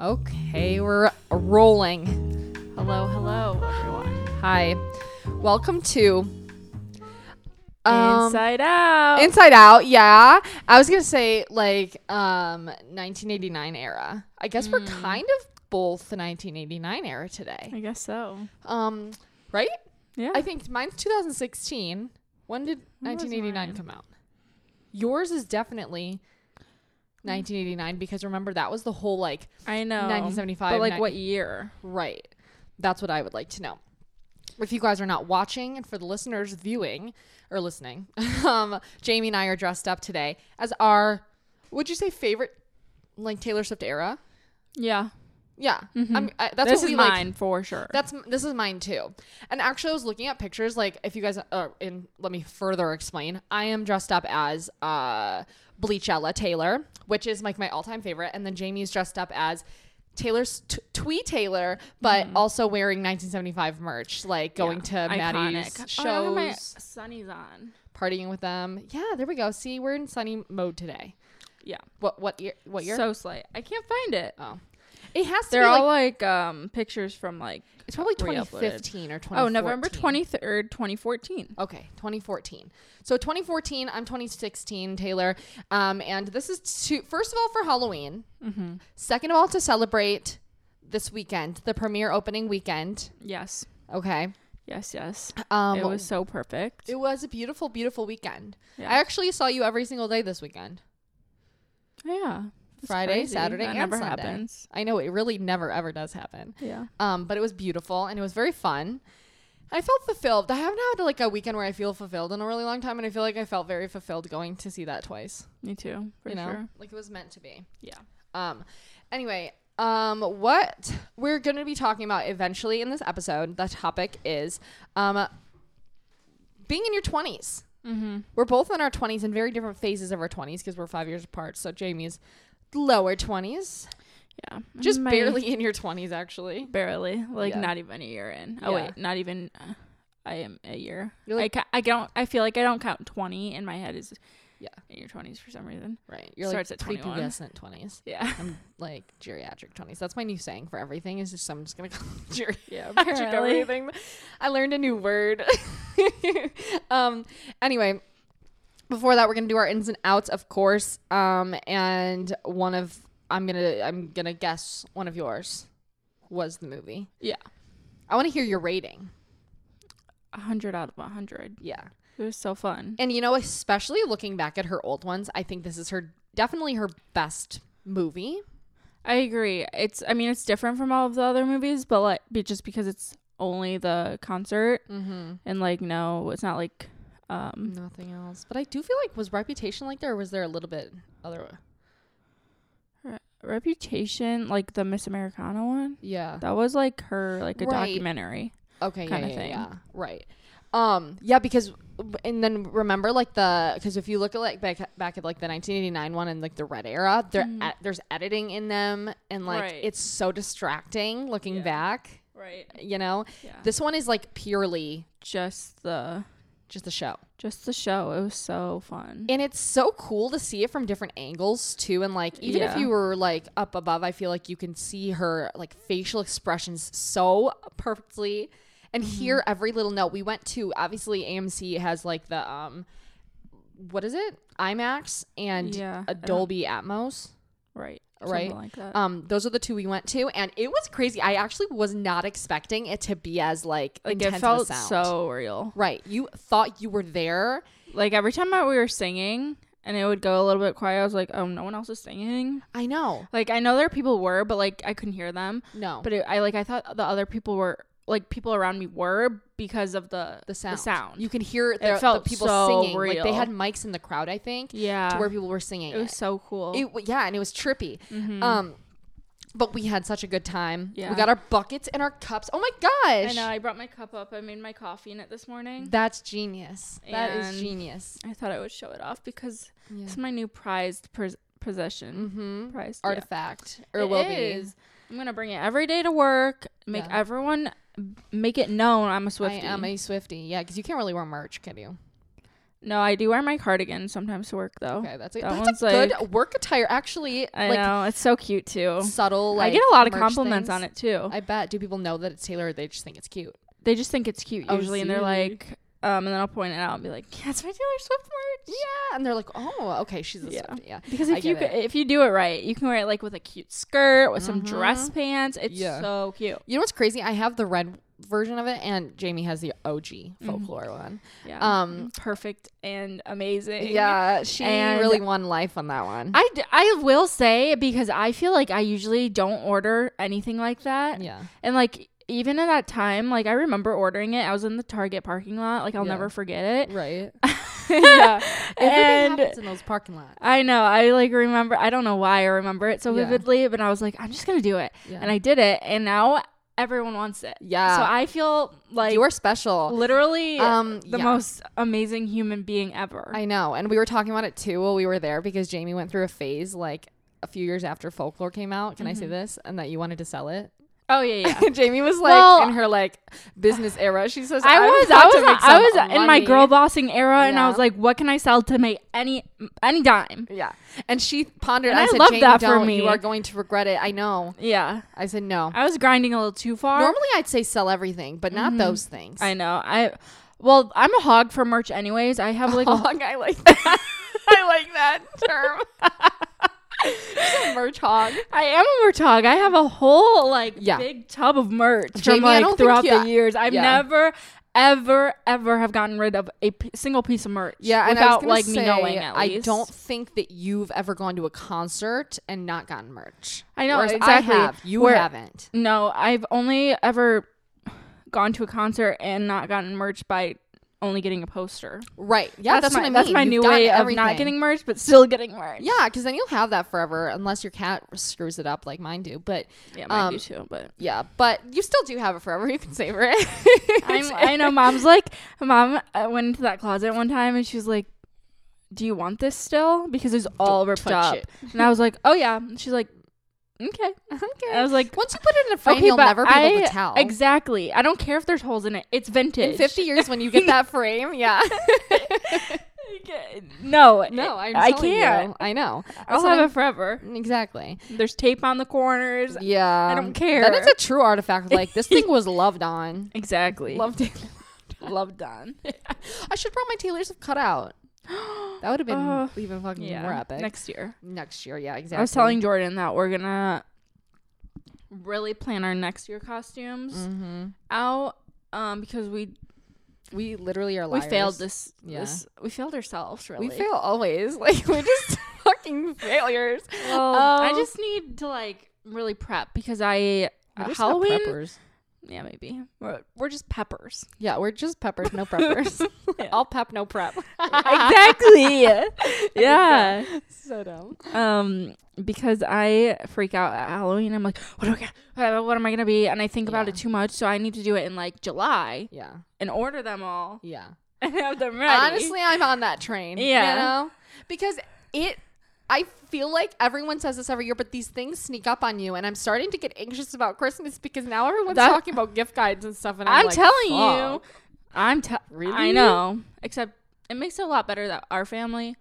Okay, we're rolling. Hello, hello, everyone. Hi. Welcome to um, Inside Out. Inside Out, yeah. I was going to say like um 1989 era. I guess we're Mm. kind of both the 1989 era today. I guess so. Um right? Yeah. I think mine's 2016. When did When was 1989 mine? come out? Yours is definitely 1989 because remember that was the whole like I know. 1975, But like ni- what year? Right. That's what I would like to know. If you guys are not watching, and for the listeners viewing or listening, um, Jamie and I are dressed up today as our, would you say favorite, like Taylor Swift era? Yeah. Yeah, Mhm. I'm, I, that's this what is we like. mine for sure. That's this is mine too. And actually, I was looking at pictures. Like, if you guys, uh, and let me further explain. I am dressed up as uh, Bleachella Taylor, which is like my all-time favorite, and then Jamie's dressed up as Taylor's t- Twee Taylor, but mm-hmm. also wearing 1975 merch, like going. Yeah. to Matty's Iconic. Oh, shows, Oh, my sunnies on. partying with them. Yeah, there we go. See, we're in sunny mode today. Yeah. What what year? What year? So slight. I can't find it. oh, it has to They're be all like like um pictures from like it's probably 2015 or 2014. oh November twenty third, twenty fourteen. Okay, 2014. So 2014, I'm 2016, Taylor. Um, and this is to first of all for Halloween. Mm-hmm. Second of all to celebrate this weekend, the premiere opening weekend. Yes. Okay. Yes. Yes. Um, it was so perfect. it was a beautiful, beautiful weekend. Yeah. I actually saw you every single day this weekend. yeah. It's Friday, crazy. Saturday, That and never Sunday. happens. I know it really never ever does happen. Yeah. Um, but it was beautiful and it was very fun. I felt fulfilled. I haven't had like a weekend where I feel fulfilled in a really long time, and I feel like I felt very fulfilled going to see that twice. Me too. For you know, sure. like it was meant to be. Yeah. Um, anyway, um, what we're going to be talking about eventually in this episode, the topic is um, being in your 20s. Mm-hmm. We're both in our 20s in very different phases of our 20s because we're five years apart. So Jamie's lower 20s, Yeah. just My- barely in your 20s, actually. barely like Yeah. not even a year in oh Yeah. wait not even uh, i am a year You're like- I, ca- I don't i feel like i don't count 20 in my head is Yeah. in your 20s for some reason Right. You're Starts like at 21. prepubescent 20s. yeah I'm like geriatric 20s. That's my new saying for everything. Is just I'm just gonna call it geriatric. yeah everything. I learned a new word. um anyway, before that we're going to do our ins and outs of course. Um and one of I'm going to I'm to guess one of yours was the movie. yeah I want to hear your rating. 100 out of 100 Yeah. it was so fun And you know, especially looking back at her old ones, I think this is her definitely her best movie. i agree it's i mean it's different from all of the other movies but like just because it's only the concert Mhm. and like no it's not like um Nothing else. But I do feel like was Reputation like there or was there a little bit other reputation like the miss americana one Yeah. that was like her like a Right. documentary Okay, yeah, kinda yeah, thing. yeah, right. Um, yeah, because and then remember like the because if you look at like back back at like the 1989 one and like the red era, there Mhm. e- there's editing in them and like Right. it's so distracting looking Yeah. back. right You know, yeah this one is like purely just the just a show, just the show. It was so fun. and it's so cool to see it from different angles too. And like even if you were like up above, I feel like you can see her like facial expressions so perfectly and Mm-hmm. hear every little note. We went to obviously AMC has like the um what is it? IMAX and yeah, a I don't- Dolby Atmos. right, right? like that. Um those are the two we went to and it was crazy. I actually was not expecting it to be as like, like intense it felt a sound. so real. right. You thought you were there. Like every time I, we were singing and it would go a little bit quiet, I was like, "Oh, no one else is singing." I know. Like I know there people were, but like I couldn't hear them. No. But it, I like I thought the other people were like people around me were because of the the sound. The sound. You can hear the, felt the people so singing. Like they had mics in the crowd, I think, yeah, to where people were singing. it was so cool. It yeah, and it was trippy. Mhm. Um, but we had such a good time. Yeah. We got our buckets and our cups. Oh my gosh! I know. I brought my cup up. I made my coffee in it this morning. That's genius. That is genius. I thought I would show it off because Yeah. it's my new prized pos- possession. Mm-hmm. Prized yeah. Artifact or It will is. I'm gonna bring it every day to work. Make Yeah. everyone make it known I'm a be. I am a Swifty. Yeah, because you can't really wear merch, can you? No, I do wear my cardigan sometimes to work though. Okay, that's a, That that's a good like- work attire. Actually, I like know it's so cute too. subtle. Like I get a lot of compliments things. on it too. I bet. Do people know that it's Taylor? or They just think it's cute. they just think it's cute Oh, usually, and they're like, um, and then I'll point it out and be like, yeah, it's my Taylor Swift merch. Yeah, and they're like, oh, okay, she's a Yeah. Swiftie. Yeah, Because if you if you do it right, you can wear it like with a cute skirt with some dress pants. It's Yeah. so cute. You know what's crazy? I have the red version of it, and Jamie has the OG folklore one. Yeah. Um, perfect and amazing. Yeah, she And- really won life on that one. I, d- I will say because I feel like I usually don't order anything like that. yeah, And like even at that time, like I remember ordering it. I was in the Target parking lot. Like I'll Yeah. never forget it. right. yeah. Everything and happens in those parking lots. I know. I like remember I don't know why I remember it so Yeah. vividly, but I was like, I'm just gonna do it. Yeah. And I did it and now everyone wants it. Yeah. So I feel like you are special. literally Um, the yeah. most amazing human being ever. I know, and we were talking about it too while we were there because Jamie went through a phase like a few years after folklore came out. Can I say this? And that you wanted to sell it. Oh yeah, yeah. Jamie was like Well- in her like business era. She says, I "I'm was, I to was, I was in my girl bossing era, and I was like, "What can I sell to make any any dime?" Yeah, and she pondered. And I, I said, love Jamie, that for me. You are going to regret it. I know. Yeah, I said no. I was grinding a little too far. Normally, I'd say sell everything, but not mm-hmm. those things. I know. I well, I'm a hog for merch, anyways. I have like a hog. I like that. I like that term. She's a merch hog. I am a merch hog. I have a whole like Yeah. big tub of merch Jamie, from like throughout you- the years. I've yeah. never, ever, ever have gotten rid of a p- single piece of merch. Yeah, and I was without like say, me knowing at least. I don't think that you've ever gone to a concert and not gotten merch. I know, Whereas exactly. I have. You Where- haven't. No, I've only ever gone to a concert and not gotten merch by only getting a poster. Right. Yeah, that's, my, what I mean. That's my You've new way of not getting merch, but still getting merch. Yeah, because then you'll have that forever, unless your cat screws it up like mine do. But yeah, mine Um, do too. But yeah, but you still do have it forever. You can savor it. I know mom's like, mom uh, went into that closet one time and she was like, "Do you want this still?" Because it's all Don't ripped up. it. And I was like, "Oh yeah." And she's like, "Okay." Okay. I was like, Once you put it in a frame, "Okay, you'll never be able to tell. Exactly. I don't care if there's holes in it. It's vintage. In 50 years, when you get that frame, yeah. no, no, I'm I can't. You, I know. I'll have I'm- it forever. Exactly. There's tape on the corners. Yeah. I don't care. Then it's a true artifact. Like this thing was loved on. Exactly. Loved it. Love done. I should brought my Taylor's cut out. That would have been Uh, even fucking yeah. more epic. Next year. Next year, yeah, exactly. I was telling Jordan that we're gonna really plan our next year costumes Mm-hmm. out um because we We literally are we failed this Yeah. this we failed ourselves really We fail always. Like we're just fucking failures. well i Um, just need to like really prep because i We're uh, just not halloween preppers. Yeah maybe we're, we're just peppers Yeah, we're just peppers, no preppers. All pep, no prep. exactly yeah so dumb. um because i freak out at halloween i'm like what do I, get? what am i gonna be and i think about Yeah. it too much so i need to do it in like july Yeah, and order them all yeah. and have them ready Honestly, I'm on that train. Yeah. You know? Because it I feel like everyone says this every year, but these things sneak up on you, and I'm starting to get anxious about Christmas because now everyone's That- talking about gift guides and stuff, and I'm, I'm like, telling fuck. you, I'm te- Really? I know. Except it makes it a lot better that our family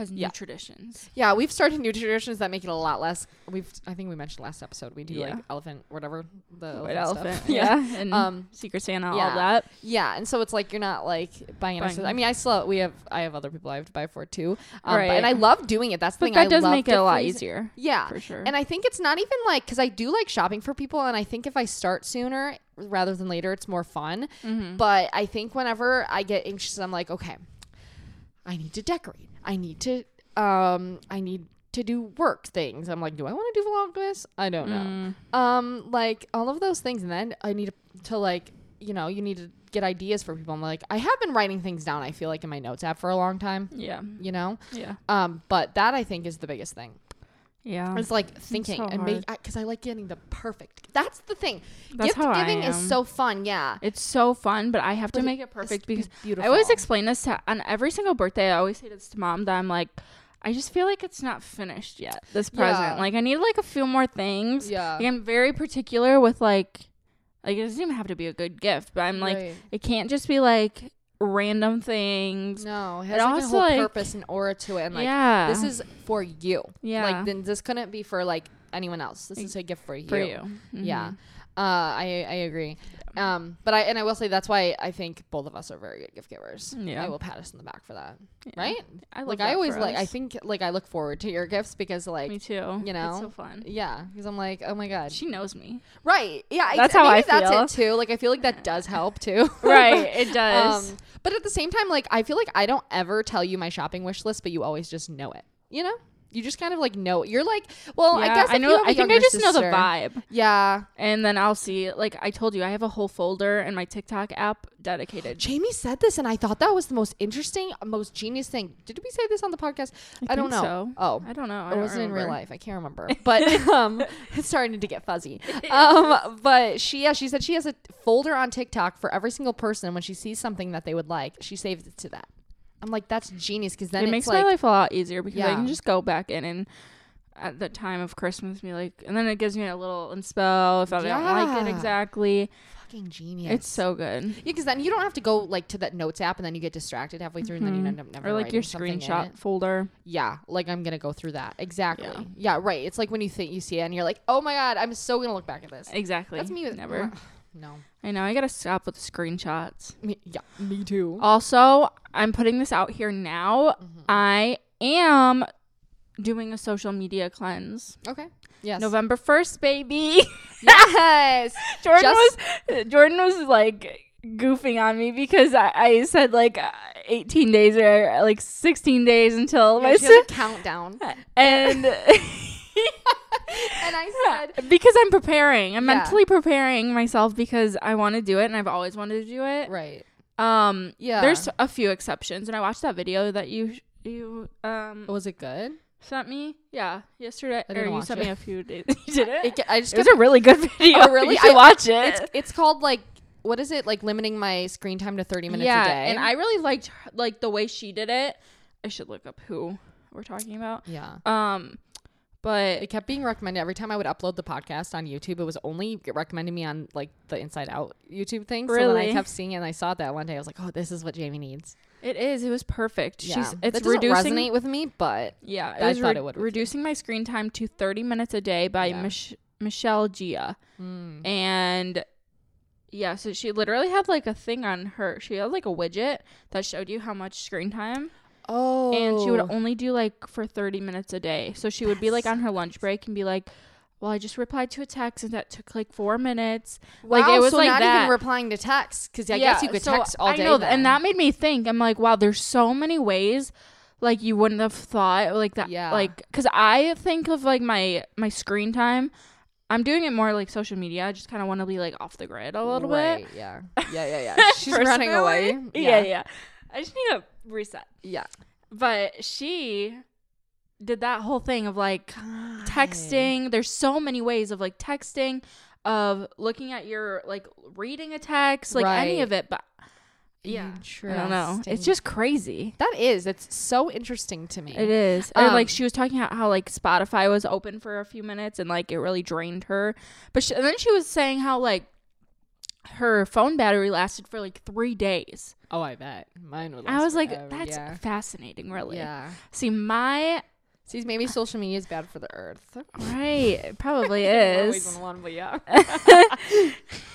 has new Yeah. traditions. Yeah, we've started new traditions that make it a lot less. We've I think we mentioned last episode we do Yeah. like elephant whatever the White elephant, elephant, stuff. yeah, and Um, Secret Santa, all yeah. that. Yeah, and so it's like you're not like buying. Buying- Us, I mean, I still we have I have other people I have to buy for too, um, Right. but, and I love doing it. That's the But thing. that I does love make it a lot easier. Yeah, for sure. And I think it's not even like because I do like shopping for people, and I think if I start sooner rather than later, it's more fun. Mm-hmm. But I think whenever I get anxious, I'm like, okay, I need to decorate. I need to, um, I need to do work things. I'm like, do I want to do Vlogmas? I don't know. Mm. Um, like all of those things, and then I need to, to like, you know, you need to get ideas for people. I'm like, I have been writing things down. I feel like in my notes app for a long time. yeah, You know, yeah, um, but that I think is the biggest thing. Yeah. It's like thinking so and make because I like getting the perfect. That's the thing. That's Gift I giving is so fun. Yeah, It's so fun, but I have But to make it perfect because beautiful. I always explain this to on every single birthday. I always say this to mom that I'm like, I just feel like it's not finished yet. This present, Yeah. like I need like a few more things. Yeah. Like, I'm very particular with like, like it doesn't even have to be a good gift, but I'm like, Right. it can't just be like random things. No, it has It like also, a whole like- purpose and aura to it, and like yeah. this is for you. yeah Like then this couldn't be for like anyone else. This is a gift for you. for you. Yeah. Mm-hmm. Uh, I I agree. Um, but I and I will say that's why I think both of us are very good gift givers. Yeah. I will pat us on the back for that. Yeah. Right? I like I always like I think like I look forward to your gifts because like me too. you know, it's so fun. yeah, because I'm like oh my god. She knows me. Right. Yeah. That's ex- how I feel. That's it too. Like I feel like that does help too. right, it does. Um, but at the same time, like I feel like I don't ever tell you my shopping wish list, but you always just know it. You know, you just kind of like know. You're like, well, I guess I know. You have a I think I younger just know the vibe, Yeah. and then I'll see. Like I told you, I have a whole folder in my TikTok app dedicated. Jamie said this, and I thought that was the most interesting, most genius thing. Did we say this on the podcast? I, don't know. so. Oh, I don't know. I it don't wasn't in real life. I can't remember, but um, it's starting to get fuzzy. Um, but she, yeah, she said she has a folder on TikTok for every single person. When she sees something that they would like, she saves it to that. I'm like, that's genius because then it it's makes like, my life a lot easier because I can just go back in and at the time of Christmas be like, and then it gives me a little inspo if I don't like it exactly. fucking genius. It's so good. yeah, because then you don't have to go like to that notes app and then you get distracted halfway through and then you Mhm. end up never Or like your writing something in screenshot folder. Yeah, like I'm gonna go through that exactly. Yeah. Yeah. right. It's like when you think you see it and you're like, oh my god, I'm so gonna look back at this. Exactly. That's me with Never. No. I know. I gotta stop with the screenshots. Me, yeah, me too. Also, I'm putting this out here now. Mhm. I am doing a social media cleanse. Okay. Yes. November 1st, baby. Yes. Jordan Just- was Jordan was like goofing on me because I, I said like uh, 18 days or like 16 days until my Yeah, sis- a countdown. and And I said, because I'm preparing, I'm Yeah. mentally preparing myself because I want to do it and I've always wanted to do it. right. Um, Yeah. there's a few exceptions, and I watched that video that you you um Was it good? sent me. Yeah, yesterday. Or you sent it. me a few days. you did it? It, I just It was a really good video. Oh, really? You should I- watch it. it's it's called like what is it like limiting my screen time to 30 minutes yeah, a day. and I really liked her- like the way she did it. I should look up who we're talking about. yeah. Um, but It kept being recommended every time I would upload the podcast on YouTube. It was only recommending me on like the Inside Out YouTube thing. So then I kept seeing it and I saw that one day. I was like, oh, this is what Jamie needs. it is. It was perfect. Yeah. She's it's that reducing. resonate with me, but Yeah, I thought re- it would reducing my screen time to 30 minutes a day by Yeah. Mich- Michelle Gia. mm, And yeah, so she literally had like a thing on her. She had like a widget that showed you how much screen time. Oh, And she would oh. only do like for 30 minutes a day. So she would be like on her lunch break and be like, well, I just replied to a text and that took like four minutes. wow, like, it was so like not that. even replying to texts because I guess you could so text all I day. know, then. and that made me think. I'm like, wow, there's so many ways like you wouldn't have thought like that. Yeah. Like, cause I think of like my my screen time. I'm doing it more like social media. I just kind of want to be like off the grid a little right, bit. Yeah, yeah, yeah, yeah. She's running away. Personally. Yeah, yeah. I just need a reset. yeah. But she did that whole thing of like texting. There's so many ways of like texting, of looking at your like reading a text, like any of it. But yeah, I don't know. It's just crazy. that is. It's so interesting to me. It is. and like Um, she was talking about how like Spotify was open for a few minutes and like it really drained her. But she, and then she was saying how like her phone battery lasted for like three days. Oh, I bet mine would. I was like, that's yeah. fascinating, really. Yeah. See, my See, maybe social media is bad for the earth. right, it probably is. one, but yeah.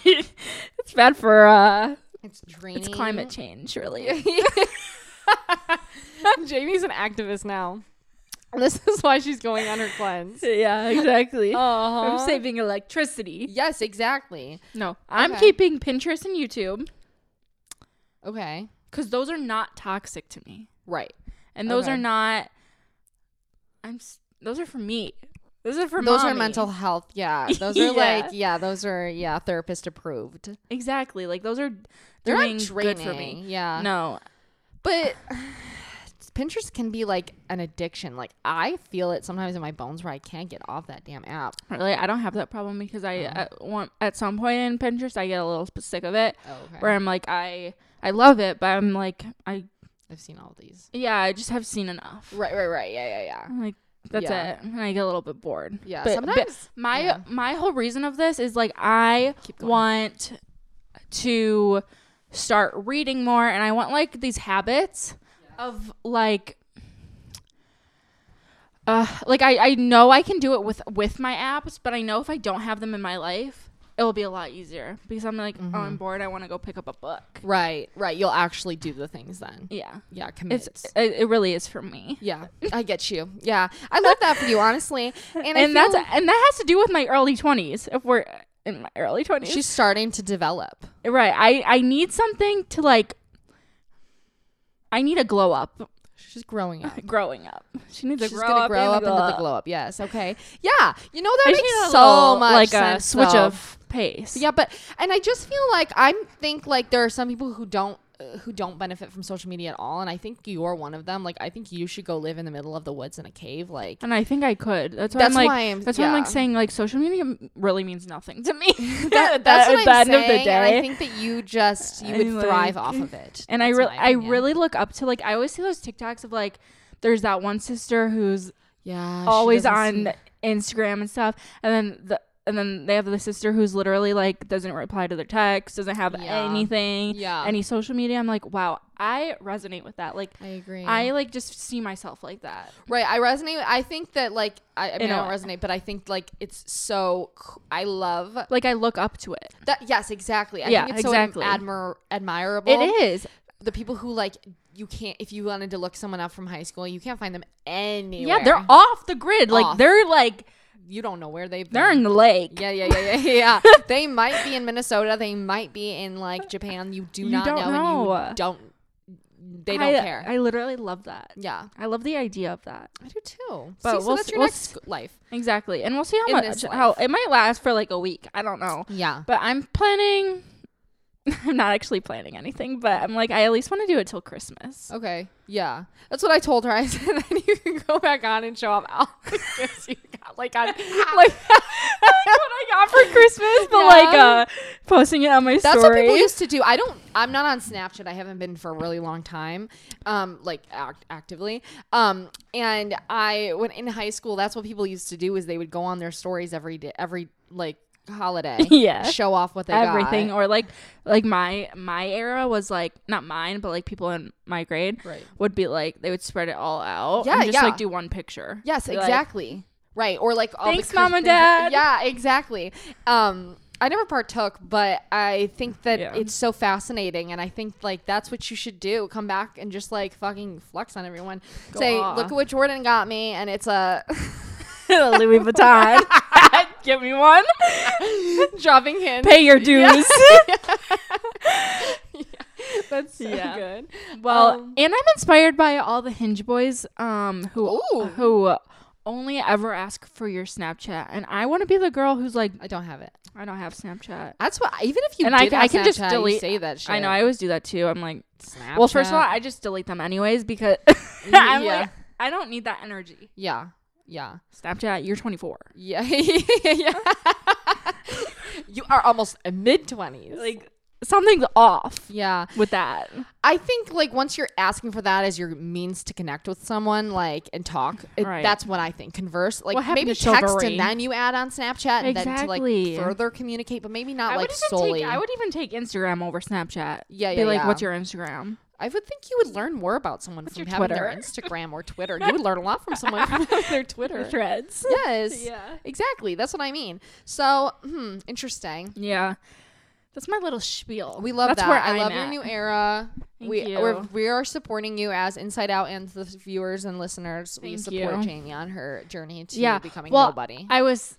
it's bad for uh, It's draining. it's climate change, really. Jamie's an activist now. This is why she's going on her cleanse. yeah, exactly. Uh-huh. I'm saving electricity. Yes, exactly. No, I'm keeping Pinterest and YouTube Okay. because those are not toxic to me. Right. and those Okay. are not i'm those are for me those are for those are mental health. Yeah. Those are Yeah. like yeah, those are yeah, therapist approved. exactly like those are They're doing not good for me Yeah. no But Pinterest can be like an addiction. Like I feel it sometimes in my bones where I can't get off that damn app. really i don't have that problem because i Oh. Uh, at one at some point in pinterest i get a little sick of it Oh, okay. where i'm like i i love it but i'm like i I've seen all these. yeah i just have seen enough Right, right, right. Yeah, yeah, yeah. I'm like that's Yeah. it and i get a little bit bored Yeah. But- sometimes but my yeah. my whole reason of this is like i keep want to start reading more and I want like these habits of like uh like I I know I can do it with with my apps, but I know if I don't have them in my life, it will be a lot easier because I'm like, oh, I'm mm-hmm. bored. I want to go pick up a book. Right, right. You'll actually do the things then. Yeah, Yeah, commit. it's it, it really is for me. yeah, I get you. Yeah, I love that for you, honestly. And, and that's feel and that has to do with my early 20s. If we're in my early 20s, she's starting to develop. right. I I need something to like. I need a glow up. She's growing up. Growing up, she needs She's to grow gonna up, grow up glow into the glow up. Yes. Okay. Yeah. You know that I makes so little, much like sense. a switch of pace. Yeah, but and I just feel like I think like there are some people who don't uh, who don't benefit from social media at all, and I think you're one of them. Like I think you should go live in the middle of the woods in a cave. Like And I think I could. That's why that's I'm like. why I'm. That's why I'm like saying like social media really means nothing to me. That, that's at the I'm end saying. of the and I think that you just you I would thrive off of it. And I really, I really look up to like I always see those TikToks of like there's that one sister who's yeah always on seem- Instagram and stuff, and then the and then they have the sister who's literally like doesn't reply to their texts, doesn't have Yeah. anything, Yeah, any social media. I'm like, wow, I resonate with that. Like I agree. I like just see myself like that. Right, I resonate. I think that like I, I mean I don't way. resonate, but I think like it's so. I love Like I look up to it. that. Yes, exactly. I Yeah, think it's exactly. so admir- admirable. It is. the people who like you can't if you wanted to look someone up from high school, you can't find them anywhere. Yeah, they're off the grid. Like they're like You don't know where they've. Been. They're in the lake. Yeah, yeah, yeah, yeah, yeah. they might be in Minnesota. They might be in like Japan. You do You not know, know. and you don't. They don't I, care. I literally love that. yeah, I love the idea of that. I do too. But See, we'll that's s- your we'll next s- life. Exactly. And we'll see how In much how it might last for like a week. I don't know. Yeah. But I'm planning I'm not actually planning anything, but I'm like I at least want to do it till Christmas. Okay. Yeah. That's what I told her. I said then you can go back on and show all the gifts you got. Like on like what I got for Christmas, but Yeah. like uh posting it on my That's what people used to do. I don't. I'm not on Snapchat. I haven't been for a really long time, um, like act- actively. Um, and I when in high school, that's what people used to do is they would go on their stories every day, every like holiday, Yeah. show off what they everything got. or like like my my era was like not mine but like people in my grade Right. would be like they would spread it all out Yeah, and just yeah. like do one picture Yes, Be like, exactly. right. Or like all the Thanks, Mom and Dad. Yeah, exactly. Um. I never partook, but I think that Yeah. it's so fascinating, and I think like that's what you should do. Come back and just like fucking flex on everyone. Go Say, off. look at what Jordan got me, and it's a Louis Vuitton give me one dropping hints. pay your dues That's so Yeah. good. well Um, and i'm inspired by all the hinge boys um who Ooh. who only ever ask for your snapchat and i want to be the girl who's like I don't have it. i don't have snapchat That's what. Even if you And I did ca- have I can just Snapchat, you delete- say that shit. i know i always do that too i'm like Snapchat. well first of all i just delete them anyways because i'm yeah. like i don't need that energy yeah, yeah, snapchat you're 24 yeah, yeah. you are almost mid twenties. like something's off yeah, with that I think like once you're asking for that as your means to connect with someone, like and talk, it, Right. that's what I think. Converse, like maybe text chivalry? and then you add on Snapchat and then to Exactly. like further communicate, but maybe not I like would even solely. take I would even take Instagram over Snapchat. Yeah, yeah. Be like, yeah. what's your Instagram? I would think you would learn more about someone from your having their Instagram or Twitter. You would learn a lot from someone from their Twitter. Threads. Yes. Yeah. Exactly. That's what I mean. So, hmm, interesting. Yeah. That's my little spiel. We love That's that. Where I I'm love at. your new era. Thank we you. We're, we are supporting you as Inside Out and the viewers and listeners. we support you. Jamie on her journey to Yeah. becoming Well, nobody. I was.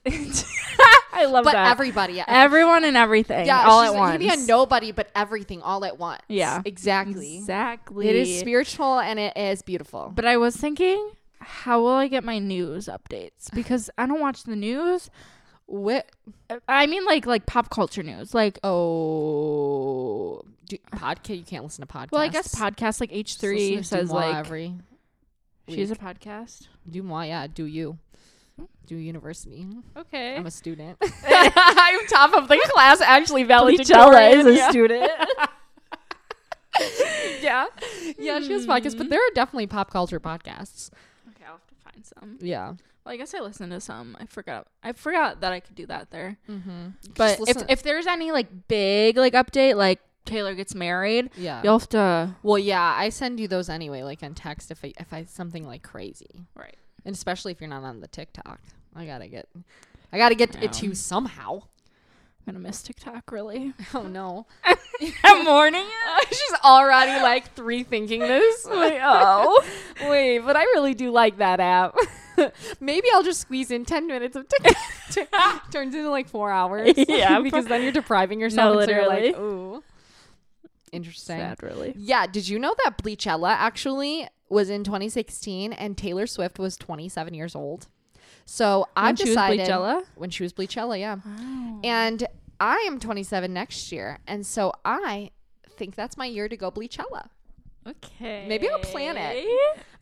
I love but that. everybody, Everyone and everything. yeah, all at once. Be a nobody, but everything all at once. Yeah. exactly. Exactly. It is spiritual and it is beautiful. But I was thinking, how will I get my news updates? Because I don't watch the news. What? I mean, like like pop culture news. Like, Oh, do, podcast. You can't listen to podcasts. well, I guess podcasts like H three says like every she's a podcast. do moi. Yeah, do you? Do university. Okay. I'm a student. I'm top of the class. Actually, Valedictorian is a yeah. student. yeah, yeah. She has podcasts, but there are definitely pop culture podcasts. Okay, I'll have to find some. Yeah. Well, I guess I listened to some. I forgot. I forgot that I could do that there. Mm-hmm. But if if there's any like big like update, like Taylor gets married, Yeah. you'll have to Well, yeah, I send you those anyway, like on text if I if I something like crazy, right. And especially if you're not on the TikTok, I gotta get, I gotta get it to you somehow. I'm gonna miss TikTok really. Oh no, I'm mourning she's already like three thinking this. Like, oh, wait, but I really do like that app. Maybe I'll just squeeze in ten minutes of TikTok. Turns into like four hours. Yeah, because then you're depriving yourself. No, and so you're like, literally. ooh, interesting. Sad, really. Yeah, did you know that Bleachella actually was in 2016 and Taylor Swift was 27 years old? So When she was decided Bleachella? when she was Bleachella, yeah. Wow. And I am 27 next year, and so I think that's my year to go Bleachella Okay. Maybe I'll plan it.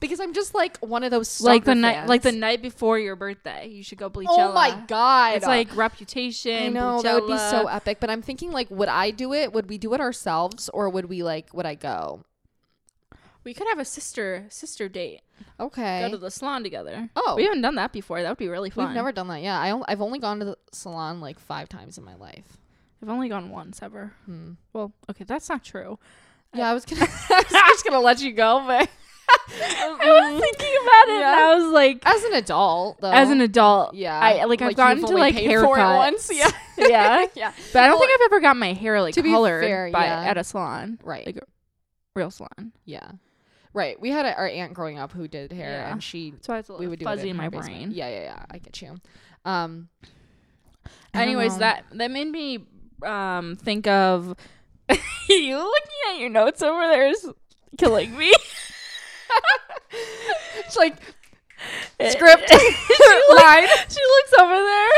because I'm just like one of those Like the night, like the night before your birthday, you should go Bleachella. Oh my god! It's like Reputation. I know that would be so epic, but I'm thinking like, would I do it? Would we do it ourselves, or would we like? Would I go? We could have a sister sister date. Okay. Go to the salon together. oh, We haven't done that before. That would be really fun. We've never done that. Yeah, I I've only gone to the salon like five times in my life. I've only gone once ever. Hmm. Well, okay, that's not true. Yeah, I was gonna. I was just gonna let you go, but I was thinking about it, and Yeah. I was like, as an adult, though. as an adult, yeah, I like, I've gotten to like haircuts once. Yeah, yeah, yeah. but I don't Well, think I've ever got my hair like to colored fair, by yeah. at a salon, Right. like a real salon. Yeah. Right. We had a, our aunt growing up who did hair, Yeah. and she So it's a we little would do fuzzy it in my basement. brain. Yeah, yeah, yeah. I get you. Um. Anyways, know. that that made me um think of you looking at your notes over there is killing me. it's like script she, looks, line. she looks over there.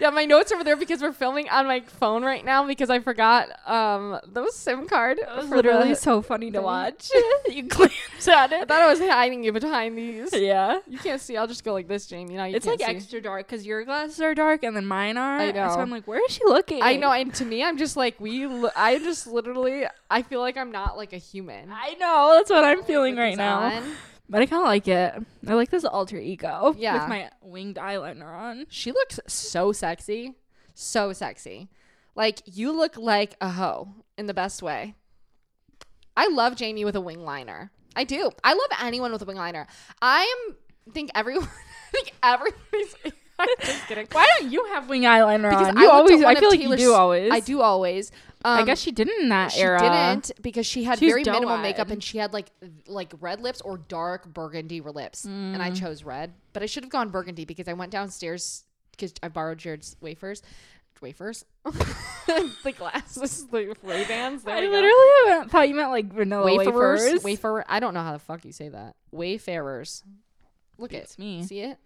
Yeah, my notes over there because we're filming on my phone right now because I forgot um the SIM card. It was literally the so funny to watch. you glanced at it. I thought I was hiding you behind these. Yeah. You can't see. I'll just go like this, Jamie. Now you It's like see. extra dark because your glasses are dark and then mine are. I know. So I'm like, where is she looking? I know, and to me, I'm just like we. Li- I just literally, I feel like I'm not like a human. I know. That's what I'm feeling right now. on. But I kind of like it. I like this alter ego. Yeah. With my winged eyeliner on. She looks so sexy, so sexy. Like you look like a hoe in the best way. I love Jamie with a wing liner. I do. I love anyone with a wing liner. I am think everyone. I think everybody's. I'm just kidding. Why don't you have wing eyeliner Because on? I You looked at always. one I of feel like Taylor you do always. I do always. Um, I guess she didn't in that she era. didn't because she had She was very minimal makeup doe-eyed. and she had like like red lips or dark burgundy lips and Mm. I chose red but I should have gone burgundy because I went downstairs because I borrowed Jared's wafers wafers the glasses the Ray Bans I literally thought you meant like vanilla wafers wafers. wafer I don't know how the fuck you say that wayfarers look at It's me. see it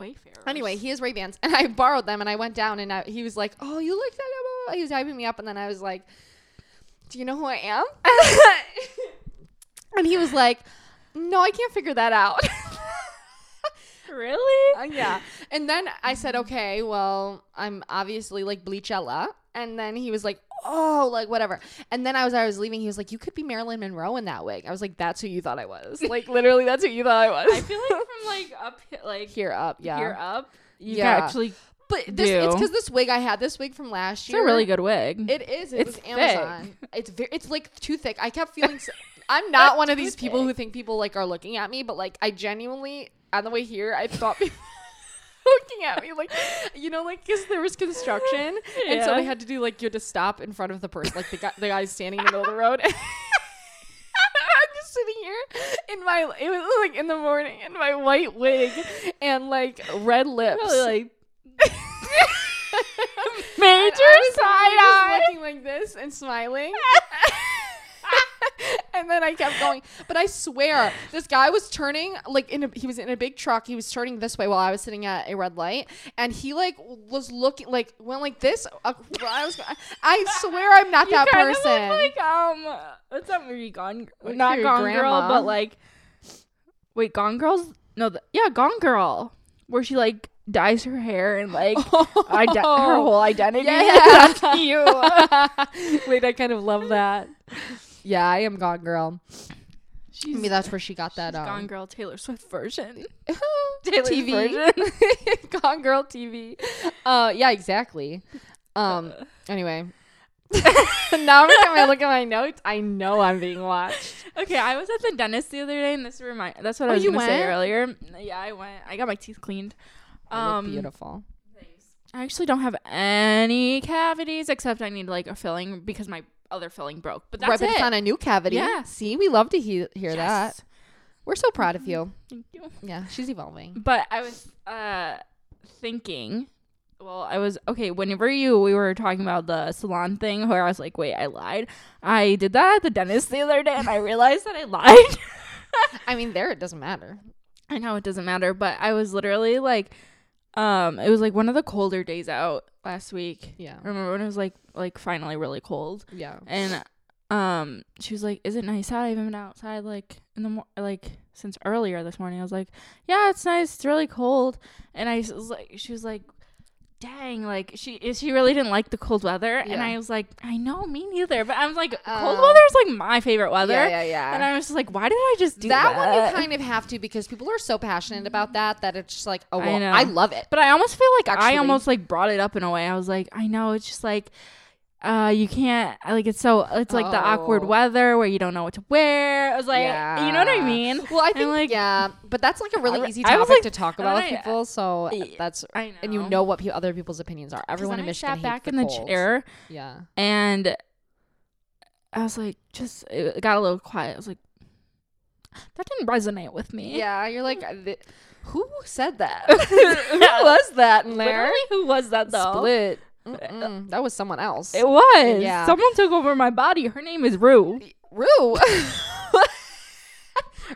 Wayfarers. Anyway, he has Ray Bans, and I borrowed them, and I went down, and I, he was like, "Oh, you look that." Blah, blah, blah." He was hyping me up, and then I was like, "Do you know who I am?" and he was like, "No, I can't figure that out." really? Uh, yeah, and then I said, "Okay, well, I'm obviously like Bleachella," and then he was like. Oh, like whatever. And then I was I was leaving. He was like, "You could be Marilyn Monroe in that wig." I was like, "That's who you thought I was." Like literally, that's who you thought I was. I feel like from like up here, like here up, yeah. here up, you Yeah. actually. But this it's because this wig I had, this wig from last year. It's a really good wig. It is. It It's was thick. Amazon. It's very. It's like too thick. I kept feeling. So, I'm not one of these people thick. who think people like are looking at me, but like I genuinely on the way here, I thought people looking at me like, you know, like because there was construction, and so Yeah. they had to do like you had to stop in front of the person, like the guy, the guy standing in the middle of the road. I'm just sitting here in my. It was like in the morning in my white wig and like red lips. Probably like major side just eye. looking like this and smiling. and then I kept going. But I swear, this guy was turning like in a, he was in a big truck. He was turning this way while I was sitting at a red light, and he like was looking like went like this. Uh, I was. I swear I'm not You that person. Like um, what's that movie? Gone, Like not Gone grandma. Girl, but like, wait, Gone Girl's no, the, yeah, Gone Girl, where she like dyes her hair and like ide- her whole identity. Yeah. You. Wait, I kind of love that. Yeah, I am Gone Girl. She's, mean, that's where she got that. Um, Gone Girl Taylor Swift version. Taylor's TV. version. Gone Girl TV. Uh, yeah, exactly. Um. Anyway, now every time I look at my notes, I know I'm being watched. Okay, I was at the dentist the other day, and this remind that's what Oh, I was you gonna say earlier. Yeah, I went. I got my teeth cleaned. Um, beautiful. I actually don't have any cavities except I need like a filling because my other filling broke. But that's right, but it. it's on a new cavity. Yeah. See, we love to he- hear that. We're so proud of you. Thank you. Yeah, she's evolving. But I was uh thinking. Well, I was okay. Whenever you we were talking about the salon thing, where I was like, "Wait, I lied." I did that at the dentist the other day, and I realized that I lied. I mean, there it doesn't matter. I know it doesn't matter, but I was literally like, um, it was like one of the colder days out last week. Yeah. I remember when it was like like finally really cold, Yeah. and um, she was like, "Is it nice out? I haven't been outside like in the mor- like since earlier this morning." I was like, "Yeah, it's nice. It's really cold," and I was like, she was like. Dang, like she she really didn't like the cold weather, and I was like, I know, me neither. But I was like, cold Uh, weather is like my favorite weather, Yeah, yeah, yeah. and I was just like, why did I just do that that? one you kind of have to because people are so passionate about that that it's just like, oh, I well, know. I, love it. But I almost feel like I almost like brought it up in a way. I was like, I know it's just like uh you can't like it's so it's like the awkward Oh. weather where you don't know what to wear. I was like, you know what I mean? Well, I think like- yeah, but that's like a really I- easy I topic like- to talk about with I- people. So Yeah, that's I know. and you know what pe- other people's opinions are. Everyone in I Michigan sat hates back the in the cold. chair Yeah. and I was like, just it got a little quiet. I was like, that didn't resonate with me. Yeah, you're like, uh, who said that? who was that in there? Literally, who was that though? Split. Mm-mm, that was someone else. It was. Yeah. Someone took over my body. Her name is Rue. Rue.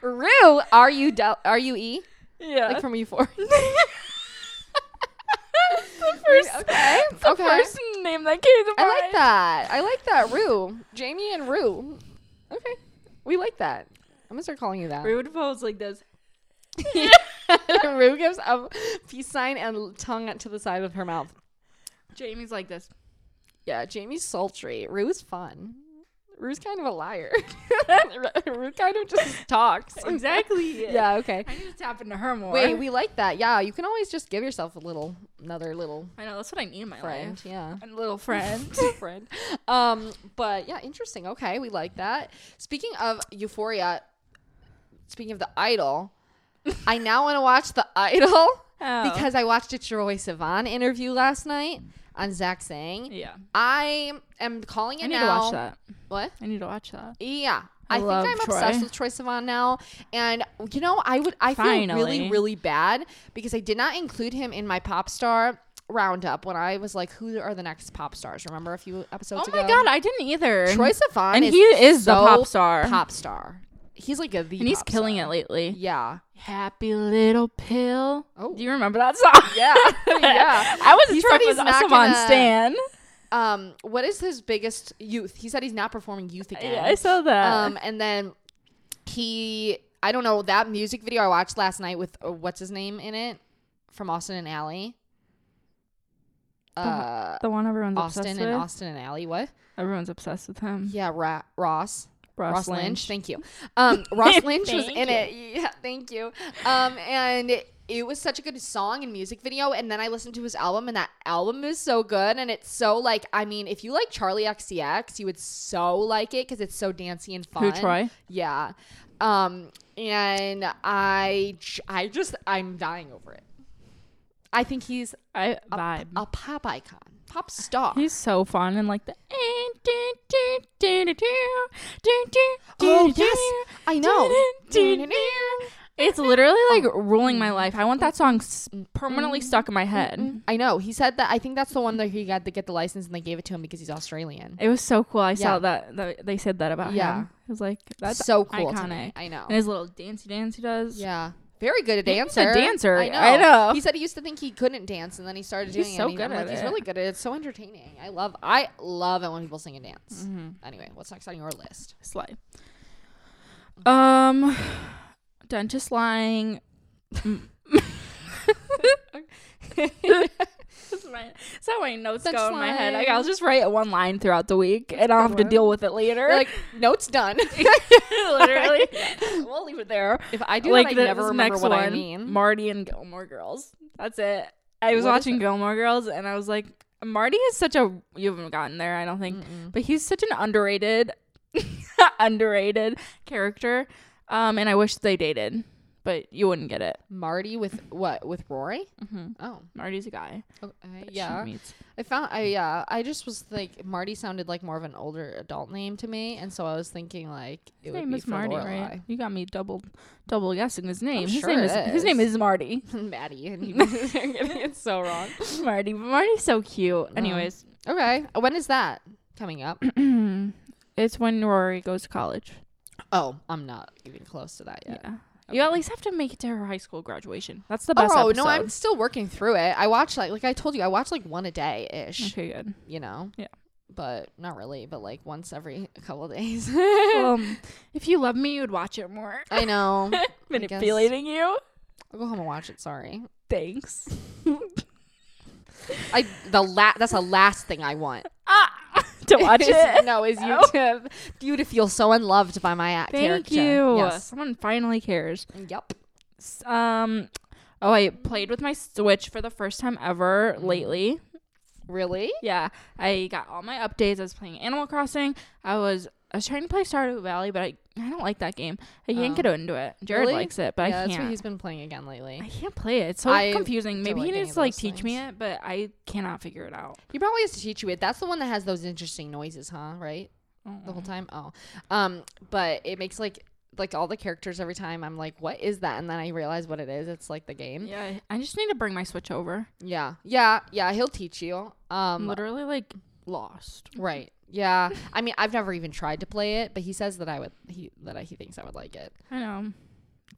Rue. Are you del- are you E? Yeah. Like from Euphoria. the first, Okay, the okay. first name that came to mind. I like that. I like that. Rue. Jamie and Rue. Okay. We like that. I'm gonna start calling you that. Rue would pose like this. Rue gives a peace sign and tongue to the side of her mouth. Jamie's like this. Yeah, Jamie's sultry. Rue's fun. Rue's kind of a liar. Rue kind of just talks. Exactly. Yeah, okay. I need to tap into her more. Wait, we like that. Yeah, you can always just give yourself a little, another little I know that's what I need in my friend. life. Yeah. A little friend. friend. Um, but yeah, interesting. Okay, we like that. Speaking of Euphoria, speaking of the Idol, I now want to watch the Idol Oh. because I watched a Troye Sivan interview last night on Zach Sang. yeah, I am calling it I need now. to watch that. What? I need to watch that. Yeah. I I, think I'm Troye. obsessed with Troye Sivan now. And you know, I would I feel really, really bad because I did not include him in my pop star roundup when I was like, who are the next pop stars? Remember a few episodes Oh ago? my god, I didn't either. Troye Sivan and is he is the pop star. Pop star. He's like a the and he's killing star. it lately. Yeah. Happy little pill. Oh. Do you remember that song? Yeah. yeah. I was He a said Troye he's not Sivan stan. Um, what is his biggest youth? He said he's not performing youth again. Yeah, I saw that. Um, and then he, I don't know, that music video I watched last night with uh, what's his name in it from Austin and Ally. Uh, the one everyone's Austin obsessed and with. Austin and Ally. What? Everyone's obsessed with him. Yeah, Ra- Ross. Ross, Ross Lynch. Lynch. Thank you. Um, Ross Lynch was in it. Yeah, thank you. Um, and it, it was such a good song and music video. And then I listened to his album, and that album is so good. And it's so like, I mean, if you like Charli XCX, you would so like it because it's so dancey and fun. Who Troye? Yeah. Um, and I just, I'm dying over it. I think he's I a, vibe. a pop icon, pop star. He's so fun and like the. Oh, yes. I know. It's literally like oh. ruling my life. I want that song s- permanently mm-hmm. stuck in my head. Mm-hmm. I know. He said that. I think that's the one that he got to get the license, and they gave it to him because he's Australian. It was so cool. I Yeah. saw that, that they said that about Yeah. him. It was like that's so cool. To iconic. me. I know. And his little dancey dance he does. Yeah. Very good at He's a dancer. dancer. I know. I know. He said he used to think he couldn't dance, and then he started He's doing it. so good at like, He's really good at it. It's so entertaining. I love. I love it when people sing and dance. Mm-hmm. Anyway, what's next on your list? Slay. Um, dentist lying. That's how my notes Dentist go in my head. Like. I'll just write one line throughout the week, and I'll have to deal with it later. Like notes done. literally, we'll leave it there. if I do like that, I never remember what I mean. Marty and Gilmore Girls. That's it. I was What watching? Gilmore Girls, and I was like, Marty is such a you haven't gotten there, I don't think, Mm-mm. but he's such an underrated, underrated character. Um, and I wish they dated, but you wouldn't get it. Marty with what? With Rory? Mm-hmm. Oh, Marty's a guy. okay. yeah. meets. I found I yeah, I just was like Marty sounded like more of an older adult name to me, and so I was thinking like it His name is Marty, Lorelai. right? You got me double, double guessing his name. his sure name it is, his name is. is Marty. Maddie, and getting it so wrong. Marty, but Marty's so cute. Anyways, Okay, when is that coming up? it's when Rory goes to college. Oh, I'm not even close to that yet. Yeah. You at least have to make it to her high school graduation. That's the best Oh episode. no, I'm still working through it. I watch like like I told you, I watch like one a day ish. Okay, good. You know. Yeah. But not really, but like once every couple of days. um, if you love me, you would watch it more. I know. Manipulating you. I'll go home and watch it. Sorry. Thanks. I the la- that's the last thing I want. ah, to watch Is- it. No, is you to you to feel so unloved by my act. Thank character. you. Yes. Someone finally cares. Yep. Um. Oh, I played with my Switch for the first time ever Mm. lately. Really? Yeah, I got all my updates. I was playing Animal Crossing. I was I was trying to play Stardew Valley, but I I don't like that game. I can't Oh. get into it. Jared Really? likes it, but yeah, I that's what he's been playing again lately. I can't play it. It's so I confusing. Maybe like he needs to like teach me it, but I cannot figure it out. He probably has to teach you it. That's the one that has those interesting noises, huh? Right? The whole time. Oh, um, but it makes like like all the characters every time. I'm like, what is that? And then I realize what it is. It's like the game. Yeah, I just need to bring my Switch over. Yeah, yeah, yeah. He'll teach you. I'm Um, literally like lost. right. Yeah. I mean, I've never even tried to play it, but he says that I would. He that I, he thinks I would like it. I know.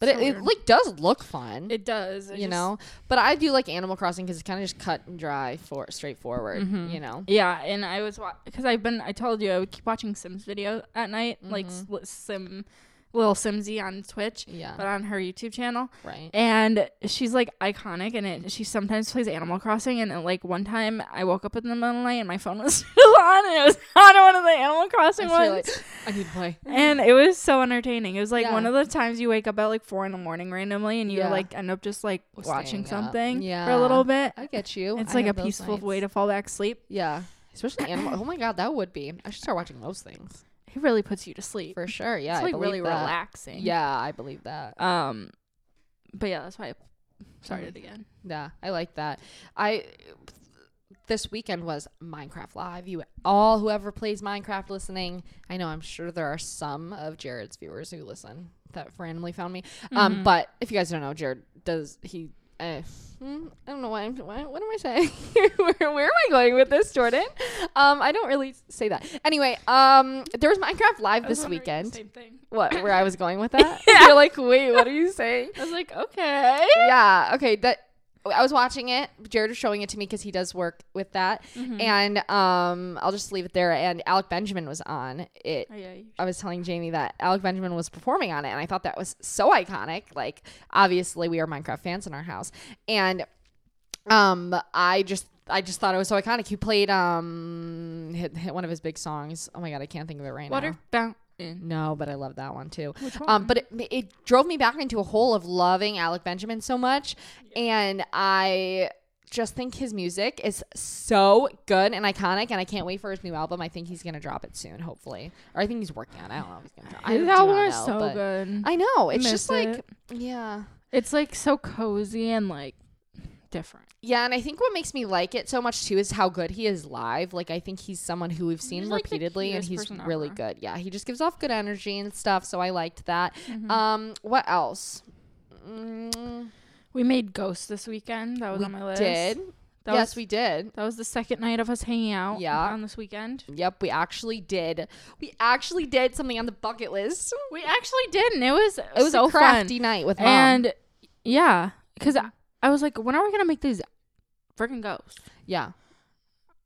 But So it, it like does look fun. It does. you know. But I do like Animal Crossing because it's kind of just cut and dry, for straightforward. Mhm. You know. Yeah, and I was because I've been I told you I would keep watching Sims video at night, like Mhm. s- Sim, little Simsy on Twitch, Yeah. but on her YouTube channel. right. and she's like iconic and it she sometimes plays animal crossing and uh, like one time i woke up in the middle of the night and my phone was still on and it was on one of the animal crossing I ones like I need to play. and it was so entertaining it was like Yeah. one of the times you wake up at like four in the morning randomly and you Yeah. like end up just like watching something for a little bit I get you. it's I like a peaceful nights. way to fall back asleep Yeah. Especially animal. Oh my god, that would be. I should start watching those things it really puts you to sleep for sure. Yeah, it's like really that. relaxing Yeah, I believe that. um but yeah that's why i started Mm. again Yeah, I like that. I this weekend was Minecraft Live. You all whoever plays Minecraft listening, I know I'm sure there are some of Jared's viewers who listen that randomly found me. Um, Mhm. but if you guys don't know, Jared does he. Uh, hmm, I don't know why. I'm, why what am I saying? where, where am I going with this, Jordan? Um, I don't really say that. Anyway, um, there was Minecraft Live this weekend. same thing What? Where I was going with that? Yeah. You're like, wait, what are you saying? i was like okay yeah okay that i was watching it jared was showing it to me because he does work with that Mhm. and um i'll just leave it there and alec benjamin was on it Oh, yeah, i was telling jamie that alec benjamin was performing on it and i thought that was so iconic like obviously we are minecraft fans in our house and um i just I just thought it was so iconic. He played um hit, hit one of his big songs. Oh my god, I can't think of it right Water now. Fountain. No, but I love that one too. Which Um, but it, it drove me back into a hole of loving Alec Benjamin so much, and I just think his music is so good and iconic, and I can't wait for his new album. I think he's gonna drop it soon, hopefully, or I think he's working on. it. I don't know if he's gonna drop. I his do album is so good. I know it's miss just like yeah, It's like so cozy and like different. yeah, and I think what makes me like it so much too is how good he is live. Like I think he's someone who we've seen He's, like, repeatedly, and he's really ever. good. Yeah, he just gives off good energy and stuff. So I liked that. Mhm. Um, what else? Mm, we made Ghost this weekend. That was we on my list. did. That yes, was, we did. That was the second night of us hanging out. Yeah. On this weekend. Yep, we actually did. We actually did something on the bucket list. We actually did, and it was It was so a crafty night with mom. And yeah, because I, was like, when are we gonna make these freaking ghosts? yeah,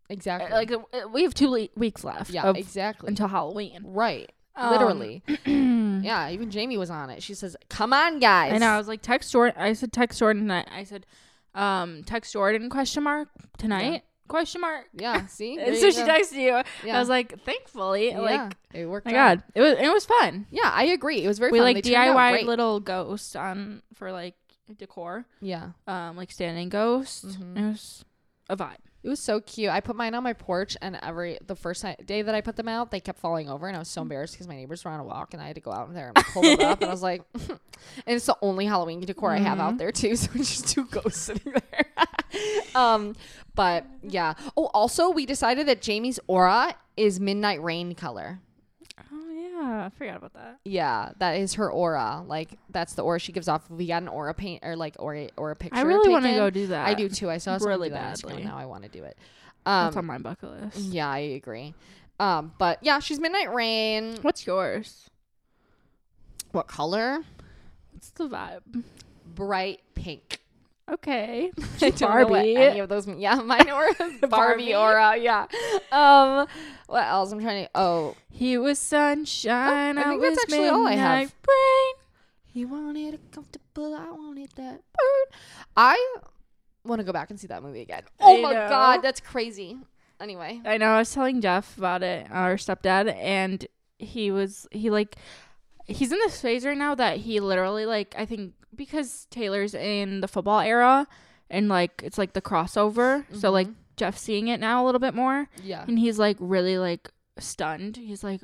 exactly. Like uh, we have two le- weeks left. yeah, of- exactly. until Halloween. right, Um, literally. yeah. Yeah, even Jamie was on it. She says, "Come on, guys." Know. I was like, text Jordan. I said, text Jordan. I, I said, um, text Jordan question mark tonight question mark. Yeah, see. And so she texted you. Yeah. I was like, thankfully, yeah, like, it worked. my out. God, it was it was fun. Yeah, I agree. It was very we fun. like They DIY little ghosts on for like decor, Yeah, um, like standing ghost. Mhm. It was a vibe. It was so cute. I put mine on my porch, and every the first day that I put them out, they kept falling over, and I was so embarrassed because my neighbors were on a walk, and I had to go out there and pull them up, and I was like, and it's the only Halloween decor I have out there too, so it's just two ghosts sitting there. um, but yeah. Oh, also we decided that Jamie's aura is midnight rain color. Oh I forgot about that. Yeah, that is her aura. Like that's the aura she gives off. We got an aura paint or like aura aura picture. I really want to go do that. I do too. I saw someone really do that on Instagram, badly. Now I want to do it. That's Um, on my bucket list. yeah, I agree. Um, but yeah, she's Midnight Rain. What's yours? What color? What's the vibe? Bright pink. Okay. I don't know what Barbie. any of those. Yeah, mine aura. Barbie, Barbie. aura. Yeah. Um, what else? I'm trying to. Oh, He was sunshine. I I, think that's actually all I have. midnight rain. he wanted a comfortable. I wanted that bird. I want to go back and see that movie again. Oh I my know. god, that's crazy. Anyway, I know. I was telling Jeff about it, our stepdad, and he was he like he's in this phase right now that he literally like I think because Taylor's in the football era and like it's like the crossover, so like Mhm. Jeff's seeing it now a little bit more, yeah. and he's like really like stunned. He's like,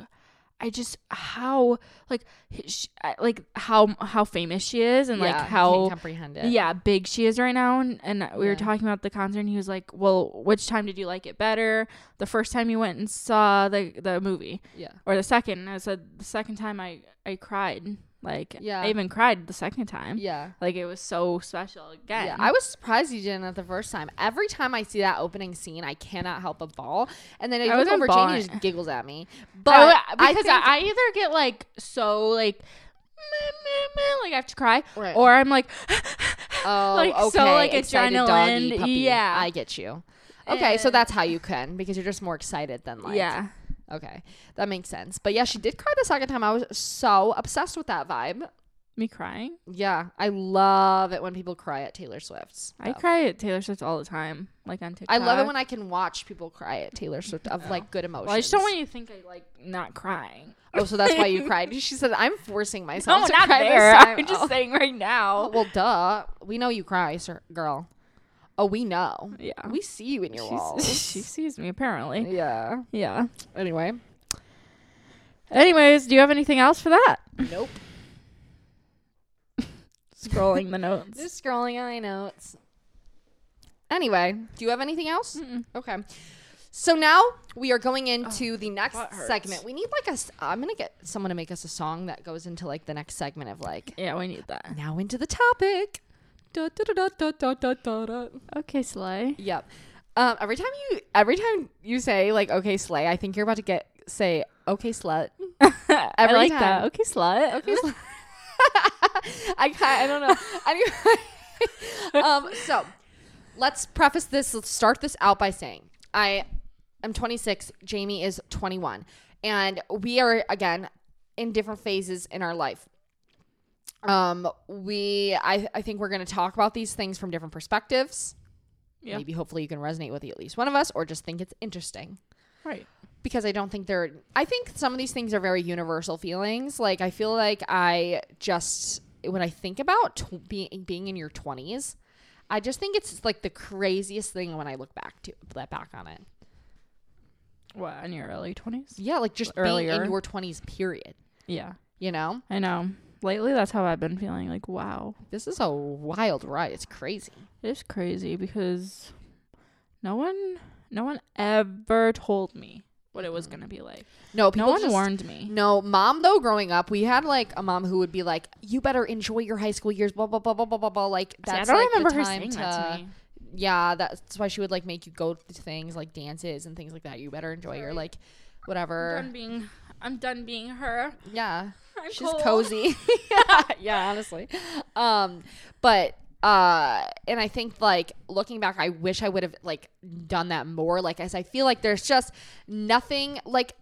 I just how like sh- I- like how how famous she is and yeah, like how comprehend it. yeah big she is right now and, and we Yeah. were talking about the concert and he was like well which time did you like it better the first time you went and saw the the movie yeah. or the second and i said the second time i i cried like Yeah. i even cried the second time Yeah. like it was so special again Yeah, I was surprised you didn't at the first time. Every time I see that opening scene, I cannot help but bawl. And then I, I look over, bawling. Jamie just giggles at me. but I, because I, I either get like so like meh, meh, meh, like I have to cry Right. or i'm like oh, like, so, like, excited adrenaline, doggy puppy. yeah. I get you. Okay, so that's how you can because you're just more excited than like. yeah Okay, that makes sense. But yeah, she did cry the second time. I was so obsessed with that vibe. me crying Yeah, I love it when people cry at Taylor Swift's. i cry at taylor swift all the time like on tiktok I love it when I can watch people cry at Taylor Swift of like good emotions. Well, I just don't want you to think I like not crying. Oh, so that's why you cried. She said, "I'm forcing myself No, to not cry there. time." I'm just saying right now. well, duh. We know you cry, sir, girl. Oh, we know. Yeah. We see you in your She's- walls. she sees me apparently. yeah. Yeah. Anyway. Anyways, do you have anything else for that? Nope. Scrolling the notes. Just scrolling on my notes. Anyway, do you have anything else? Mm-mm. Okay. So now we are going into the next segment. We need like a. I'm gonna get someone to make us a song that goes into like the next segment of like Yeah, we need that. now into the topic. Da, da, da, da, da, da, da, da. Okay, Slay. Yep. Um, every time you every time you say like okay slay, I think you're about to get say okay slut. I Every like time. that. Okay, slut. Okay slut. I I don't know. Anyway, um, so let's preface this. Let's start this out by saying I am 26. Jamie is 21, and we are again in different phases in our life. Um, we I I think we're going to talk about these things from different perspectives. Yeah. Maybe hopefully you can resonate with at least one of us, or just think it's interesting Right. because I don't think they're. I think some of these things are very universal feelings. Like I feel like I just when I think about tw- being being in your twenties, I just think it's like the craziest thing when I look back to that back on it. What, in your early 20s? Yeah, like just being Earlier. in your twenties. Period. Yeah. You know, I know. Lately, that's how I've been feeling. Like, wow. this is a wild ride. It's crazy. It's crazy because no one, no one ever told me what it was going to be like. No, people no one just- warned me. No, mom though growing up, we had like a mom who would be like, "You better enjoy your high school years." Blah blah blah blah blah blah. blah. Like See, I don't like remember the her saying to, that to me. yeah, that's why she would like make you go to things like dances and things like that. You better enjoy your Sorry. like I'm done being, I'm done being her. Yeah, I'm she's cold. cozy. yeah, yeah, honestly. Um, but uh, and I think like looking back, I wish I would have like done that more. Like as I feel like there's just nothing like.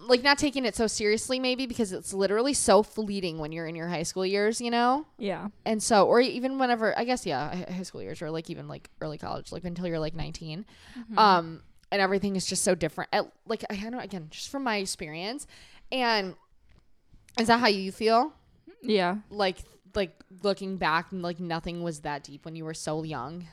Like not taking it so seriously, maybe because it's literally so fleeting when you're in your high school years, you know. Yeah. and so or even whenever i guess yeah high school years or like even like early college like until you're like 19 Mm-hmm. um and everything is just so different At, like i don't know again just from my experience and is that how you feel Yeah. like like looking back and like nothing was that deep when you were so young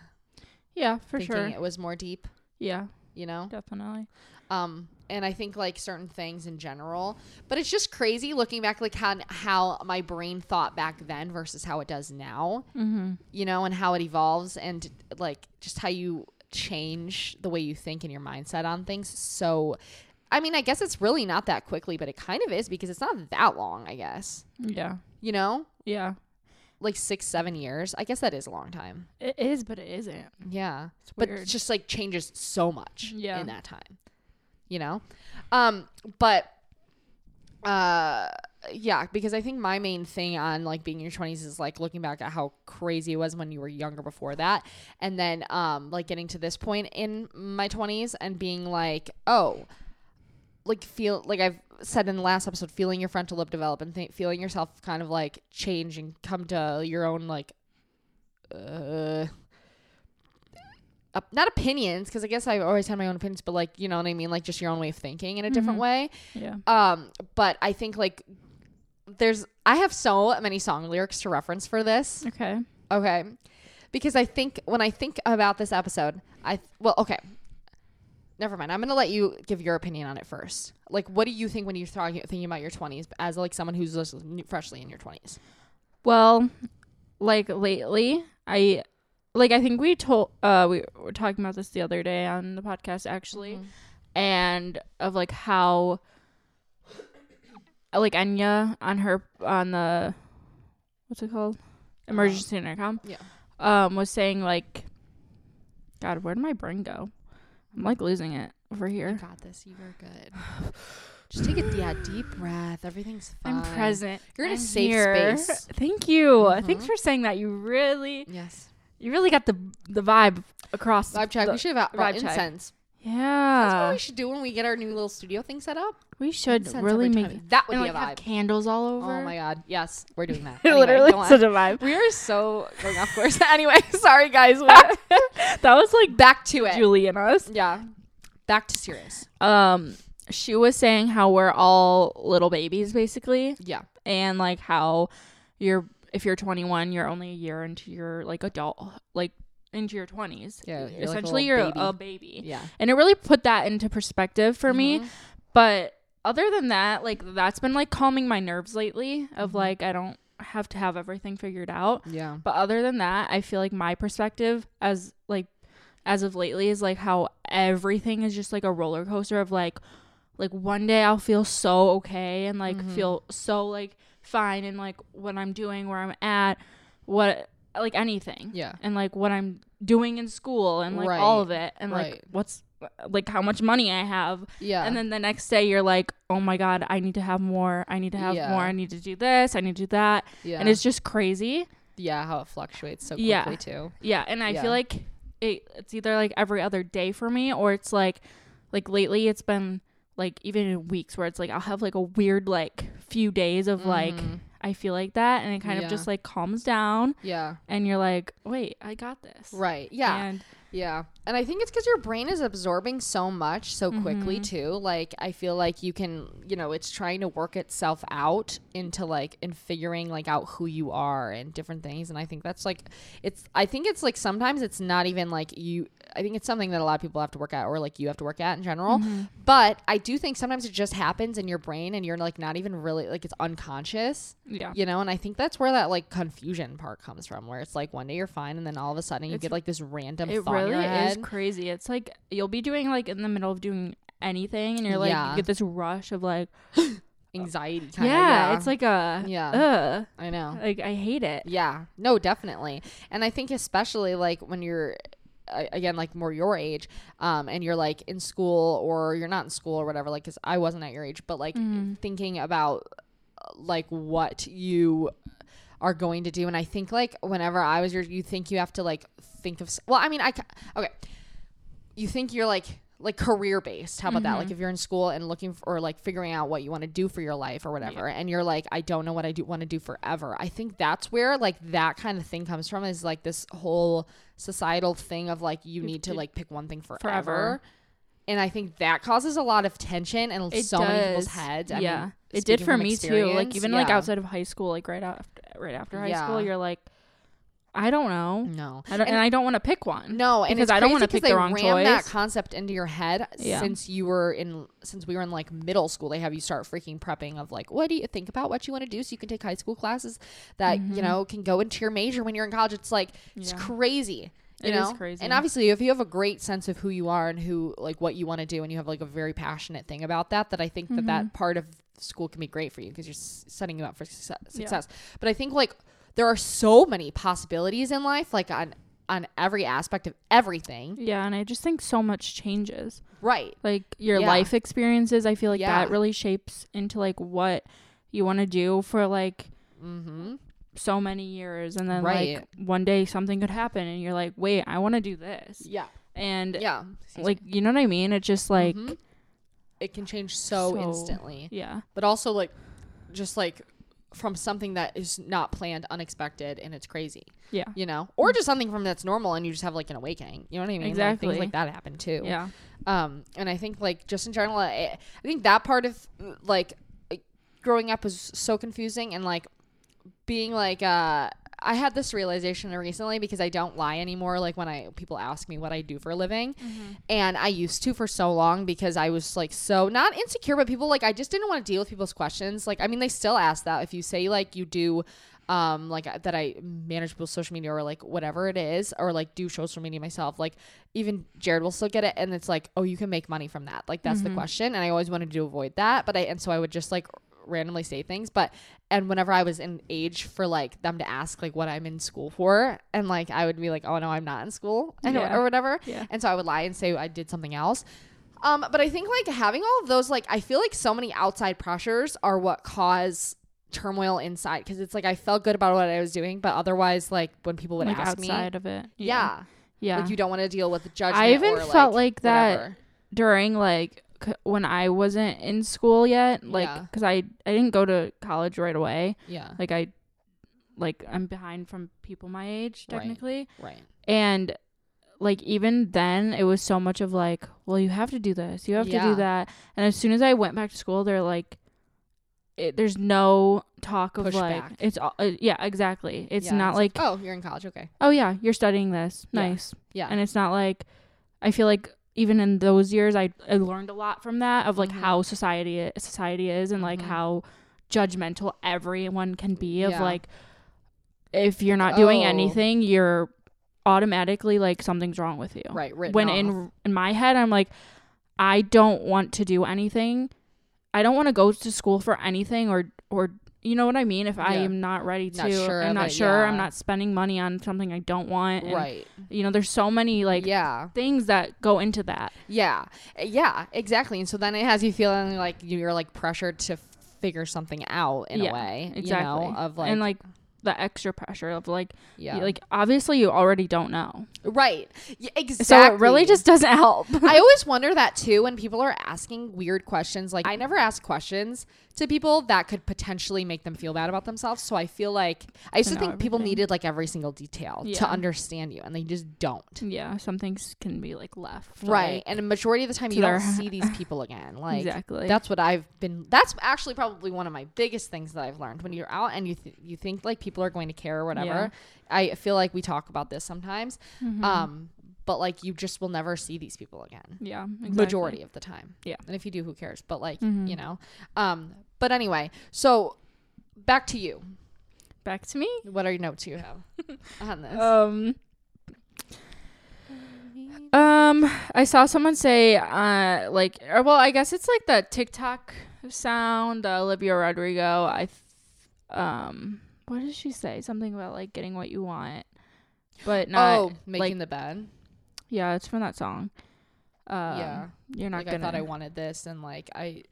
Yeah, for thinking sure. it was more deep, Yeah, you know? definitely. Um, and I think like certain things in general, but it's just crazy looking back, like how how my brain thought back then versus how it does now, Mm-hmm. you know, and how it evolves, and like just how you change the way you think and your mindset on things. So, I mean, I guess it's really not that quickly, but it kind of is because it's not that long. I guess Yeah. you know, Yeah. like six, seven years. I guess that is a long time. It is, but it isn't. Yeah. It's but it just like changes so much Yeah. in that time you know um but uh yeah because i think my main thing on like being in your 20s is like looking back at how crazy it was when you were younger before that and then um like getting to this point in my 20s and being like oh like feel like i've said in the last episode feeling your frontal lobe develop and th- feeling yourself kind of like change and come to your own like uh op- not opinions because i guess i've always had my own opinions but like you know what i mean like just your own way of thinking in a different Mhm. way Yeah. um but i think like there's i have so many song lyrics to reference for this Okay. okay because i think when i think about this episode i well okay never mind. I'm gonna let you give your opinion on it first. Like what do you think when you're talking, thinking about your 20s as like someone who's just freshly in your 20s Well, like lately, I like I think we told uh we were talking about this the other day on the podcast actually, Mhm. and of like how like Enya on her on the what's it called? Emergency intercom yeah. um was saying like God where did my brain go? I'm like losing it over you here. got this you are good just take a yeah, deep breath everything's fine I'm present. You're in a I'm safe here. space. Thank you. Thanks Mhm. for saying that. You really, yes you really got the the vibe across. vibe check the- we should have brought vibe incense That's what we should do when we get our new little studio thing set up. we should really make time. that would and be like a have vibe. candles all over. Oh my god, yes, we're doing that. It Anyway, literally such a vibe. we are so going off course. anyway, sorry guys. That was like Back to it. Julie and us. Yeah, back to serious. Um, she was saying how we're all little babies basically, Yeah, and like how you're if you're 21, you're only a year into your like adult like into your 20s. Yeah, you're like a essentially you're a baby. yeah. And it really put that into perspective for me. Mhm. But other than that, like that's been like calming my nerves lately of Mhm. like I don't have to have everything figured out. Yeah, But other than that, I feel like my perspective as like as of lately is like how everything is just like a roller coaster of like like one day I'll feel so okay and like Mhm. feel so like fine and like what I'm doing, where I'm at, what like anything yeah, and like what I'm doing in school and like all of it and Right. like what's like how much money I have yeah. and then the next day you're like oh my god I need to have more I need to have Yeah. more I need to do this I need to do that yeah, and it's just crazy yeah how it fluctuates so quickly Yeah. too. yeah and I Yeah. feel like it, it's either like every other day for me or it's like like lately it's been like even in weeks where it's like I'll have like a weird like few days of like Mhm. I feel like that and it kind Yeah. of just like calms down yeah, and you're like wait I got this right, yeah. and Yeah. And I think it's because your brain is absorbing so much so quickly, Mhm. too. Like, I feel like you can, you know, it's trying to work itself out into like, in figuring like out who you are and different things. And I think that's like, it's, I think it's like sometimes it's not even like you, I think it's something that a lot of people have to work at or like you have to work at in general. Mhm. But I do think sometimes it just happens in your brain and you're like not even really, like it's unconscious, yeah you know? And I think that's where that like confusion part comes from, where it's like one day you're fine and then all of a sudden you It's- get like this random it really is crazy it's like you'll be doing like in the middle of doing anything and you're like Yeah. you get this rush of like anxiety of yeah, it's like a Yeah. uh i know like I hate it yeah no definitely and i think especially like when you're again like more your age um and you're like in school or you're not in school or whatever like because i wasn't at your age but like Mhm. thinking about uh, like what you are going to do and i think like whenever i was your you think you have to like think of well i mean i okay you think you're like like career based. How about that? Like Mhm. if you're in school and looking for or like figuring out what you want to do for your life or whatever and you're like i don't know what i do want to do forever. I think that's where like that kind of thing comes from is like this whole societal thing of like you need to like pick one thing forever, Forever. and i think that causes a lot of tension in it so many people's heads. I yeah. mean, it did for me too. Like even like outside of high school like right after right after high school you're like I don't know. No. I don't, and, I don't want to pick one. No, and Because it's I don't want to pick the wrong ram that concept into your head Yeah. since you were in since we were in like middle school. They have you start freaking prepping of like, what do you think about what you want to do, so you can take high school classes that you know can go into your major when you're in college. It's like it's Mm-hmm. Yeah. crazy. You It is know? crazy. And obviously, if you have a great sense of who you are and who like what you want to do, and you have like a very passionate thing about that, that I think that Mm-hmm. that part of school can be great for you because you're s- setting you up for success. success. But I think like there are so many possibilities in life, like on on every aspect of everything. Yeah, and I just think so much changes. Right. Like your Yeah. life experiences, I feel like Yeah. that really shapes into like what you want to do for like Mm-hmm. so many years and then Right. like one day something could happen and you're like, "Wait, I want to do this." Yeah. And Yeah. Excuse like, you know what I mean? It's just like Mhm. it can change so, So- instantly, yeah. but also like just like from something that is not planned, unexpected, and it's crazy. Yeah. You know, or just something from that's normal, and you just have like an awakening. You know what I mean? Like, Exactly. things like that happen too. Yeah. Um, and I think like just in general, I, I think that part of like growing up was so confusing and like being like uh I had this realization recently because I don't lie anymore like when I people ask me what I do for a living. Mm-hmm. And I used to for so long because I was like so not insecure but people like I just didn't want to deal with people's questions. Like I mean they still ask that. If you say like you do um like uh, that I manage people's social media or like whatever it is or like do social media myself like even Jared will still get it and it's like oh you can make money from that. Like that's the mm-hmm. question and I always wanted to avoid that but I and so I would just like randomly say things but and whenever I was in age for like them to ask like what I'm in school for and like I would be like oh no I'm not in school and Yeah. or whatever Yeah. and so I would lie and say I did something else um but I think like having all of those like I feel like so many outside pressures are what cause turmoil inside because it's like I felt good about what I was doing but otherwise like when people would like ask me outside of it. yeah, Yeah. like you don't want to deal with the judgment I even felt like that whatever. during like when I wasn't in school yet, like Yeah. cuz I I didn't go to college right away. yeah Like I like I'm behind from people my age technically. right right. And like even then it was so much of like, well, you have to do this. You have to do that. And as soon as I went back to school, they're like it, there's no talk of like Pushback. it's all uh, yeah exactly it's Yeah, not like oh you're in college okay oh yeah you're studying this Yeah. nice yeah and it's not like i feel like even in those years i, I learned a lot from that of like Mhm. how society society is and like Mhm. how judgmental everyone can be of Yeah. like if you're not doing Oh. anything you're automatically like something's wrong with you right when off. in in my head i'm like i don't want to do anything i don't want to go to school for anything or or you know what i mean? If i Yeah. am not ready to Not sure i'm not it, sure i'm not spending money on something i don't want and, right. you know there's so many like yeah. things that go into that. Yeah. Yeah exactly and so then it has you feeling like you're like pressured to figure something out in Yeah, a way exactly. you know of like and like the extra pressure of like yeah. like obviously you already don't know. Right. Yeah, exactly so it really just doesn't help. I always wonder that too when people are asking weird questions. Like, I never ask questions to people that could potentially make them feel bad about themselves. So I feel like I used to know think people needed like every single detail to understand you, and they just don't. yeah some things can be like left Right. like, And a majority of the time, to you don't see these people again. Like, exactly that's what I've been. That's actually probably one of my biggest things that I've learned when you're out and you th- you think like people are going to care or whatever. Yeah. I feel like we talk about this sometimes, Mhm. um, but like you just will never see these people again. yeah exactly. majority of the time. Yeah. And if you do, who cares? But like, Mhm. you know. Um, but anyway, so back to you. back to me What are your notes you have on this? um Um, I saw someone say, uh, like, or well, I guess it's like the TikTok sound, uh, Olivia Rodrigo. I, th- um, what did she say? Something about like getting what you want, but not. oh, making like- the bed. Yeah, it's from that song. Um, Yeah. you're not Like gonna. I thought I wanted this, and like I,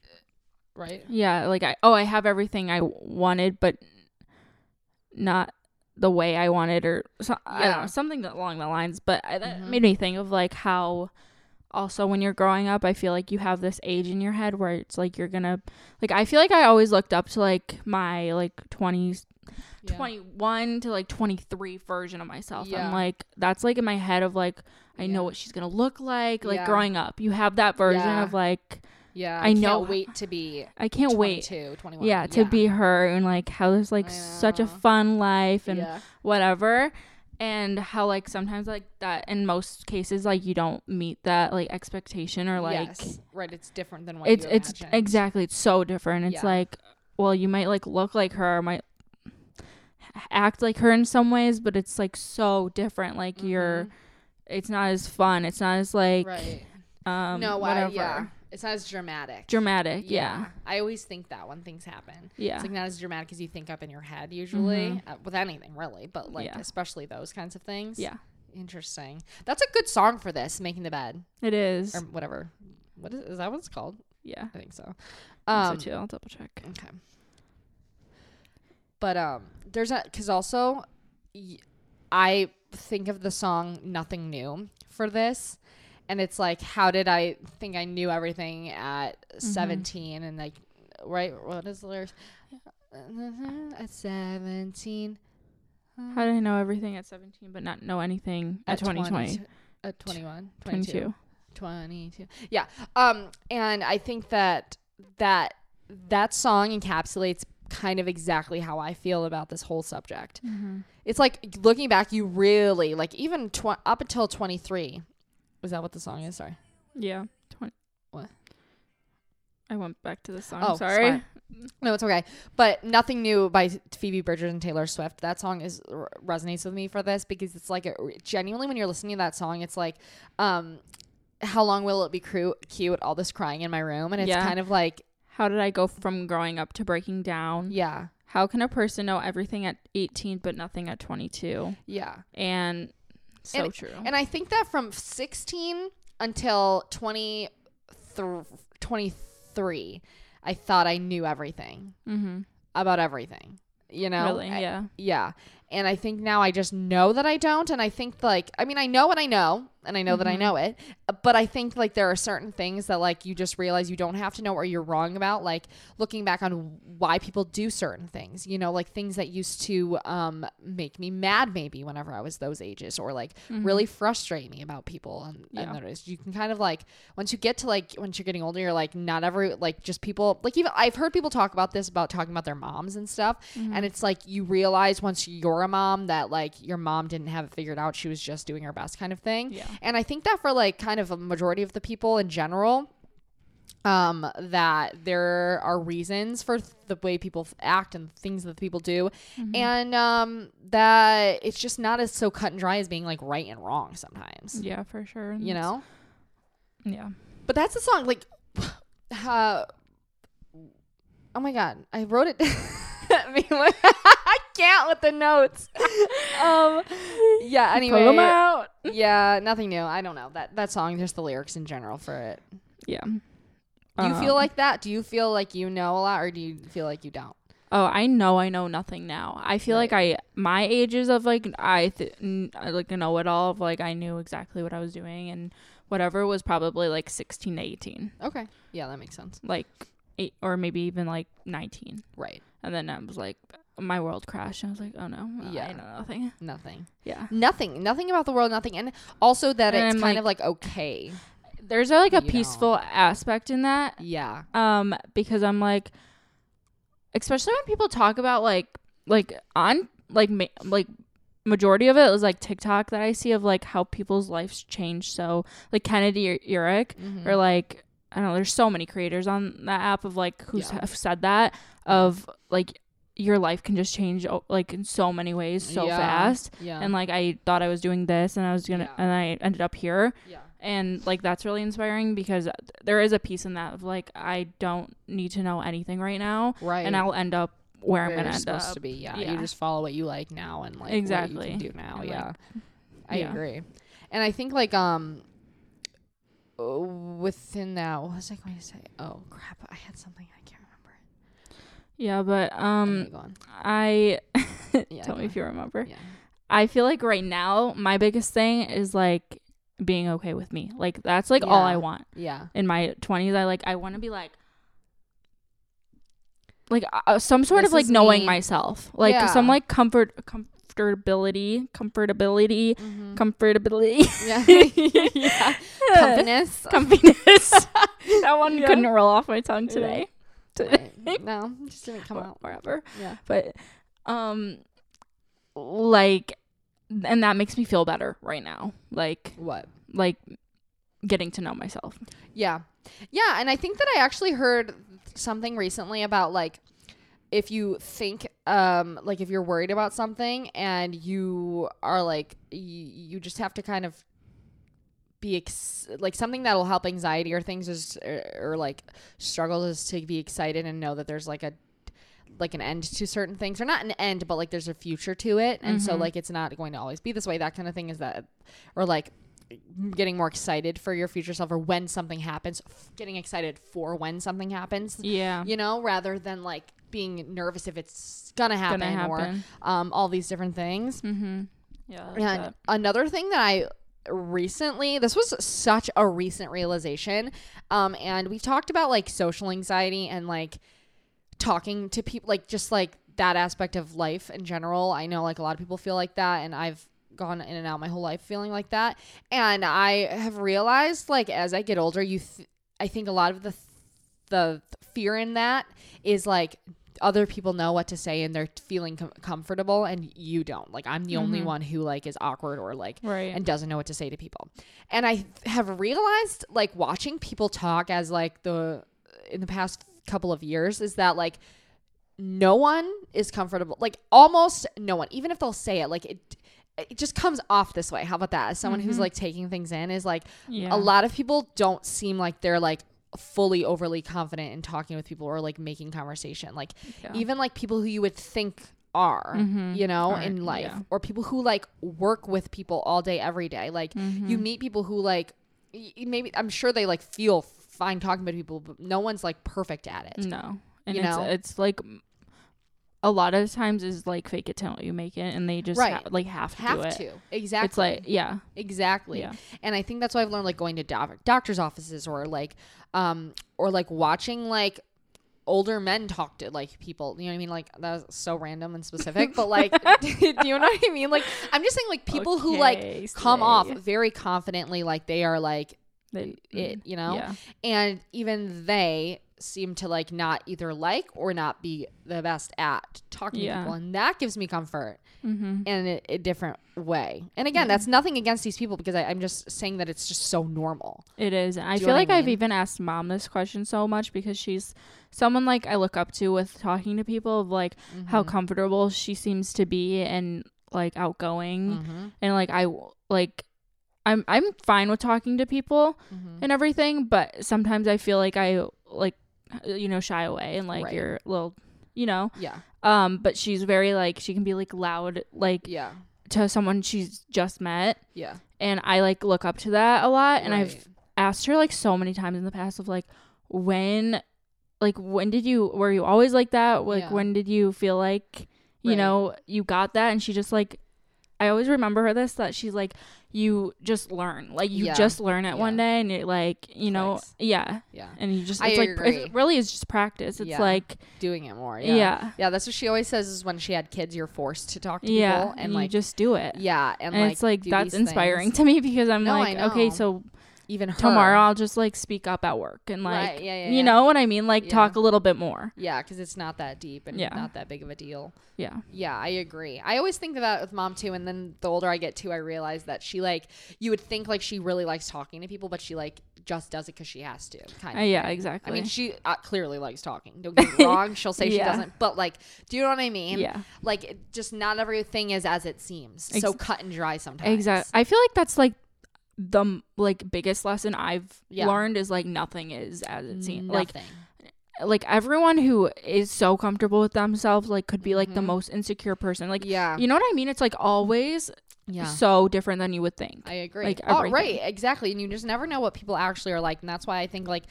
right? yeah, like I. Oh, I have everything I wanted, but not the way I wanted, or so, I don't know, something along the lines. But I, that Mhm. made me think of like how. Also, when you're growing up, I feel like you have this age in your head where it's like you're gonna, like, I feel like I always looked up to like my like 20s, Yeah. 21 to like 23 version of myself. Yeah. I'm like, that's like in my head of like, I Yeah. know what she's gonna look like. Like growing up, you have that version of like, Yeah. I I, know- Can't wait to be. I can't wait. 22, 21. Yeah, to be her and like how there's like such a fun life and whatever. and how like sometimes like that in most cases like you don't meet that like expectation or like yes. right. It's different than what it's it's imagined. exactly it's so different it's Yeah. like well you might like look like her or might act like her in some ways but it's like so different like you're it's not as fun it's not as like Mm-hmm. right. um no, I, whatever yeah. It's not as dramatic. dramatic yeah I always think that when things happen. yeah, It's like not as dramatic as you think up in your head usually Mhm. uh, with anything really, but like Yeah. especially those kinds of things. yeah Interesting. That's a good song for this, making the bed it is or whatever. What is is that what it's called? yeah I think so. I Um think so too i'll double check okay. But um there's a cuz also y- I think of the song Nothing New for this and it's like how did I think I knew everything at Mm-hmm. 17 and like right what is the lyrics? At 17 how did i know everything at 17 but not know anything at, 2020 20 at 21 22 22 22 yeah um and i think that that that song encapsulates kind of exactly how i feel about this whole subject mm-hmm. it's like looking back you really like even tw- up until 23 Was that what the song is sorry yeah 20 What? i went back to the song Oh, sorry smart. no it's okay but nothing new by phoebe bridgers and taylor swift that song is r- resonates with me for this because it's like a, genuinely when you're listening to that song it's like um how long will it be cru- cute all this crying in my room and it's Yeah. kind of like how did i go from growing up to breaking down yeah how can a person know everything at 18 but nothing at 22 yeah and so And- true And I think that from 16 until 20 23, I thought I knew everything mm-hmm. about everything. You know? really I- yeah yeah. And I think now I just know that I don't. And I think, like, I mean, I know what I know, and I know that I Mhm. know it. But I think, like, there are certain things that, like, you just realize you don't have to know or you're wrong about. Like, looking back on why people do certain things, you know, like things that used to um, make me mad, maybe whenever I was those ages, or like Mhm. really frustrate me about people. And, Yeah. and you can kind of like, once you get to like, once you're getting older, you're like, not every, like, just people, like, even I've heard people talk about this, about talking about their moms and stuff. Mm-hmm. And it's like you realize once you're a mom that like your mom didn't have it figured out. She was just doing her best kind of thing. yeah And I think that for like kind of a majority of the people in general, um, that there are reasons for th- the way people act and things that people do, Mhm. and um, that it's just not as so cut and dry as being like right and wrong sometimes. yeah for sure You know, yeah but that's the song. Like, uh, oh my god, I wrote it. I mean, can't with the notes. um, yeah. Anyway, pull them out yeah, nothing new. I don't know that that song. Just the lyrics in general for it. yeah Do you feel like that? Do you feel like you know a lot, or do you feel like you don't? Oh, I know I know nothing now. I feel like I my ages of like I th- n- I, like know it all of like I knew exactly what I was doing and whatever was probably like 16 to 18. Okay, yeah, that makes sense. Like eight or maybe even like 19. Right, And then I was like my world crashed and I was like, "Oh no. Yeah. I know nothing." nothing, Yeah. nothing, nothing about the world, nothing, and also that And it's I'm kind like- of like okay. There's a, like a peaceful aspect in that Yeah, um because i'm like especially when people talk about like like on like ma- like majority of it was like tiktok that i see of like how people's lives change so like kennedy or Urich, Mhm. or like i don't know there's so many creators on that app of like who Yeah. have said that of like your life can just change like in so many ways so Yeah. fast yeah, and like i thought i was doing this and i was gonna Yeah. and i ended up here yeah, and like that's really inspiring because there is a piece in that of like I don't need to know anything right now, right. and I'll end up where, I'm gonna end supposed up. to be. Yeah. Yeah. you just follow what you like now and like Exactly. what you do now. And, like, yeah, I yeah. agree, and I think like um. uh, Within that, what was I going to say? Oh crap! I had something I. Yeah, but um. I Yeah, tell me if you remember. Yeah. I feel like right now my biggest thing is like being okay with me. Like that's like all I want Yeah. in my 20s. I like I want to be like like uh, some sort This of like knowing me. myself. Like some like comfort comfortability, comfortability, Mm-hmm. comfortability. Yeah. yeah. Comfiness. comfiness. that one Yeah. couldn't roll off my tongue Yeah. today. Right. No, just didn't come Or out. wherever. Yeah. But um like and that makes me feel better right now. Like What? like getting to know myself. Yeah. Yeah, and I think that I actually heard something recently about like if you think um like if you're worried about something and you are like y- you just have to kind of be ex- like something that'll help anxiety or things is or, or like struggles is to be excited and know that there's like a like an end to certain things or not an end but like there's a future to it and so Mhm. like it's not going to always be this way that kind of thing is that or like getting more excited for your future self or when something happens getting excited for when something happens Yeah. you know rather than like being nervous if it's gonna happen, Gonna or um all these different things Mm-hmm. Yeah. Like and another thing that I recently, this was such a recent realization. Um, and we've talked about like social anxiety and like talking to people, like just like that aspect of life in general. I know like a lot of people feel like that, and I've gone in and out my whole life feeling like that. And I have realized like as I get older, you, th- I think a lot of the the fear in that is like other people know what to say and they're feeling com- comfortable and you don't like i'm the only Mhm. one who like is awkward or like Right. and doesn't know what to say to people and i have realized like watching people talk as like the in the past couple of years is that like no one is comfortable like almost no one even if they'll say it like it it just comes off this way how about that as someone who's Mhm. like taking things in is like yeah. a lot of people don't seem like they're like fully overly confident in talking with people or like making conversation like Yeah. even like people who you would think are Mhm. you know Are, in life yeah. or people who like work with people all day every day like you Mhm. meet people who like y- maybe i'm sure they like feel fine talking to people but no one's like perfect at it No. And You it's know? it's like a lot of times is like fake it till you make it and they just Right. ha- like have to have do it. to exactly It's like yeah. exactly Yeah. and i think that's why i've learned like going to doc- doctor's offices or like um or like watching like older men talk to like people you know what i mean like that was so random and specific but like do you know what i mean like i'm just saying like people who like Okay, come off very confidently like they are like They- it you know Yeah. and even they seem to like not either like or not be the best at talking to people and that gives me comfort Mm-hmm. in a, a different way and again that's nothing against these people because I, i'm just saying that it's just so normal It is. And I feel I like I've mean? even asked mom this question so much because she's someone like I look up to with talking to people of like how Mhm. comfortable she seems to be and like outgoing Mhm. and like i like I'm I'm fine with talking to people Mhm. and everything, but sometimes I feel like I like you know shy away and like Right. you're little you know? Yeah. Um but she's very like she can be like loud like yeah. to someone she's just met. Yeah. And I like look up to that a lot and I've asked her like so many times in the past of like when like when did you were you always like that? Like Yeah. when did you feel like you Right. know you got that? And she just like I always remember her this that she's like you just learn like you Yeah. just learn it one Yeah. day and it like you know Clicks. yeah yeah and you just I it's like agree. it really is just practice it's Yeah. like doing it more yeah yeah. that's what she always says is when she had kids you're forced to talk to yeah, people and you like just do it yeah and, and, like it's like do that's these inspiring things. to me because I'm No, I like okay know. so even her. tomorrow I'll just like speak up at work and like Right, yeah, yeah, you yeah. know what I mean like Yeah. talk a little bit more. yeah because it's not that deep and Yeah. not that big of a deal Yeah. Yeah, I agree. I always think of that with mom too, and then the older I get too, I realize that she like you would think like she really likes talking to people, but she like just does it because she has to. Kind Uh, of. yeah, thing. exactly. I mean, she uh, clearly likes talking. Don't get me wrong. She'll say she doesn't, but like, do you know what I mean? yeah. Like, it, just not everything is as it seems. Ex- so cut and dry sometimes. Exactly. I feel like that's like the like biggest lesson I've Yeah. learned is like nothing is as it seems. Like Nothing. like everyone who is so comfortable with themselves like could be like the Mhm. most insecure person. Like yeah, you know what I mean? It's like always yeah. so different than you would think. I agree. like, oh, right, exactly. And you just never know what people actually are like, and that's why I think like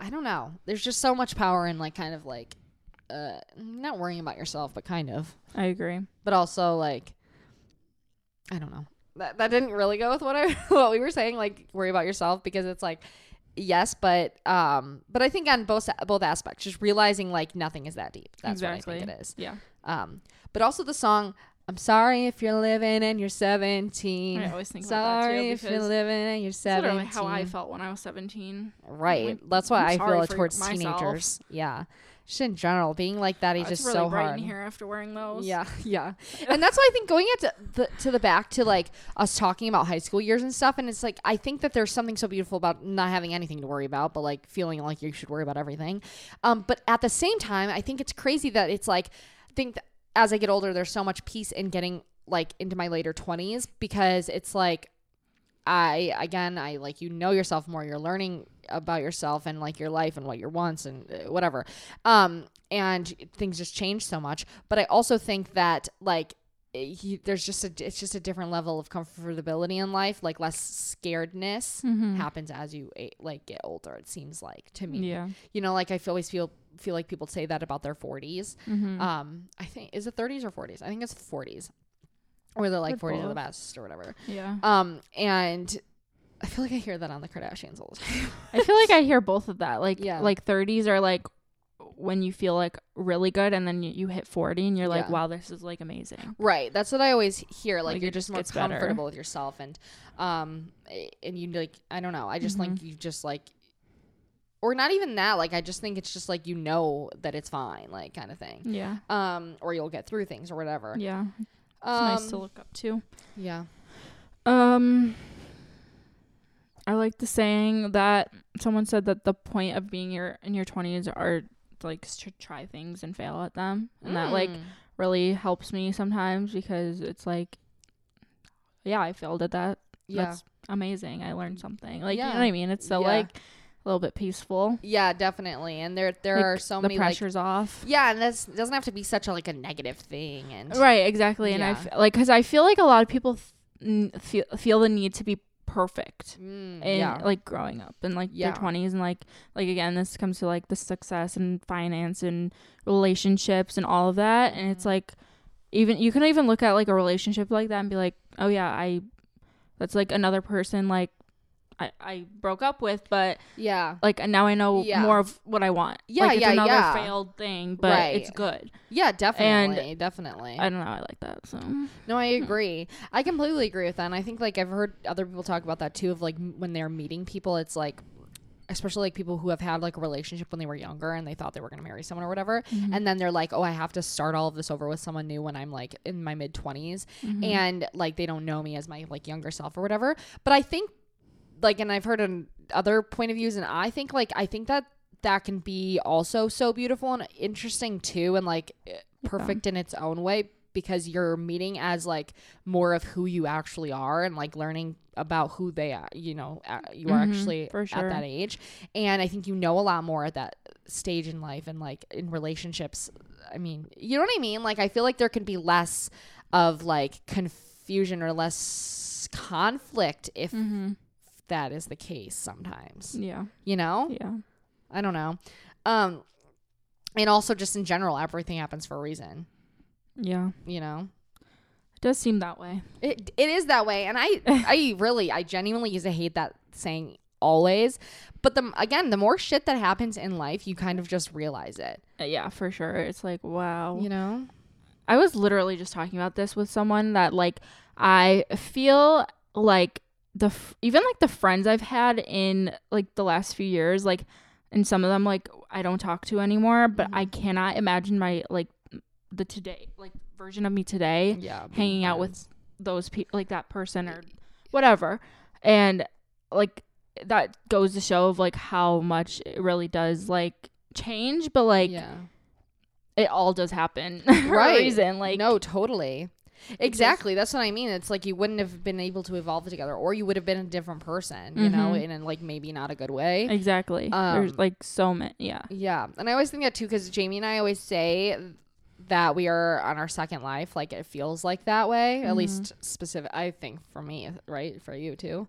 I don't know. There's just so much power in like kind of like uh not worrying about yourself, but kind of. I agree. But also like I don't know. That that didn't really go with what I what we were saying like worry about yourself because it's like yes, but um but I think on both both aspects just realizing like nothing is that deep. That's exactly. what I think it is. Yeah. Um but also the song I'm sorry if you're living and you're 17. I always think about that Sorry too if you're living and you're 17. literally how I felt when I was 17. Right. That's why I'm I feel towards myself. teenagers. Yeah. Just in general, being like that age Oh, is really so bright hard. in here after wearing those. Yeah, yeah, and that's why I think going into the to the back to like us talking about high school years and stuff, and it's like I think that there's something so beautiful about not having anything to worry about, but like feeling like you should worry about everything. Um, but at the same time, I think it's crazy that it's like I think that as I get older, there's so much peace in getting like into my later twenties because it's like I again I like you know yourself more. You're learning about yourself and like your life and what your wants and uh, whatever. Um, and things just change so much. But I also think that like he, there's just a it's just a different level of comfortability in life. Like less scaredness Mhm. happens as you eh, like get older. It seems like to me. Yeah. You know, like I feel, always feel feel like people say that about their 40s. Mm-hmm. Um, I think is it 30s or 40s? I think it's 40s. Or they're like forty 40s are the best or whatever. yeah. Um, and I feel like I hear that on the Kardashians all the time. I feel like I hear both of that. Like Yeah. like 30s are like when you feel like really good and then you, you hit 40 and you're like Yeah. wow this is like amazing. right. That's what I always hear. Like, Like, you're just more gets better. comfortable with yourself and um and you like I don't know. I just think Mm-hmm. you just like or not even that, like I just think it's just like you know that it's fine, like kind of thing. Yeah. Um, or you'll get through things or whatever. Yeah. It's um, nice to look up to. Yeah. Um I like the saying that someone said that the point of being your in your 20s are like to try things and fail at them. And that like Mm. really helps me sometimes because it's like yeah, I failed at that. yeah. That's amazing. I learned something. Like you know what I mean? It's so Yeah. like a little bit peaceful. Yeah, definitely. And there there Like, are so the many like pressure's off. Yeah, and this doesn't have to be such a like a negative thing and Right, exactly. And I Yeah. f- like cuz I feel like a lot of people th- feel feel the need to be perfect Mm, in yeah. like growing up in like Yeah. their 20s and like like again this comes to like the success and finance and relationships and all of that and it's Mhm. like even you can even look at like a relationship like that and be like oh yeah I that's like another person like I, I broke up with but yeah. like now I know Yeah. more of what I want Yeah, like, it's yeah, another yeah. failed thing but Right. it's good Yeah, definitely. definitely. I don't know I like that so no, I agree. I completely agree with that. And I think like I've heard other people talk about that too of like when they're meeting people it's like especially like people who have had like a relationship when they were younger and they thought they were going to marry someone or whatever Mm-hmm. and then they're like oh i have to start all of this over with someone new when i'm like in my mid 20s Mm-hmm. and like they don't know me as my like younger self or whatever but i think like and i've heard an other point of views and i think like i think that that can be also so beautiful and interesting too and like eh, perfect in its own way because you're meeting as like more of who you actually are and like learning about who they are you know you are Mhm, actually for at that age. And i think you know a lot more at that stage in life and like in relationships. I mean you know what i mean? Like i feel like there can be less of like confusion or less conflict if mm-hmm. That is the case sometimes. Yeah. You know? Yeah. I don't know. Um and also just in general everything happens for a reason. Yeah. You know? It does seem that way. It, it is that way. And i i really i genuinely used to hate that saying always. But the again the more shit that happens in life you kind of just realize it. Uh, yeah for sure. It's like wow. You know? I was literally just talking about this with someone that like I feel like the f- even like the friends I've had in like the last few years like and some of them like I don't talk to anymore but I mm-hmm. cannot imagine my like the today like version of me today yeah hanging out with those people like that person or whatever. And like that goes to show of like how much it really does like change but like yeah. it all does happen for Right. a reason like no totally exactly that's what i mean it's like you wouldn't have been able to evolve together or you would have been a different person you know Mhm. in a like maybe not a good way Exactly. Um, There's like so many. Yeah. Yeah. And I always think that too because Jamie and I always say that we are on our second life. Like it feels like that way. At Mhm. least specific. I think for me, right? For you too.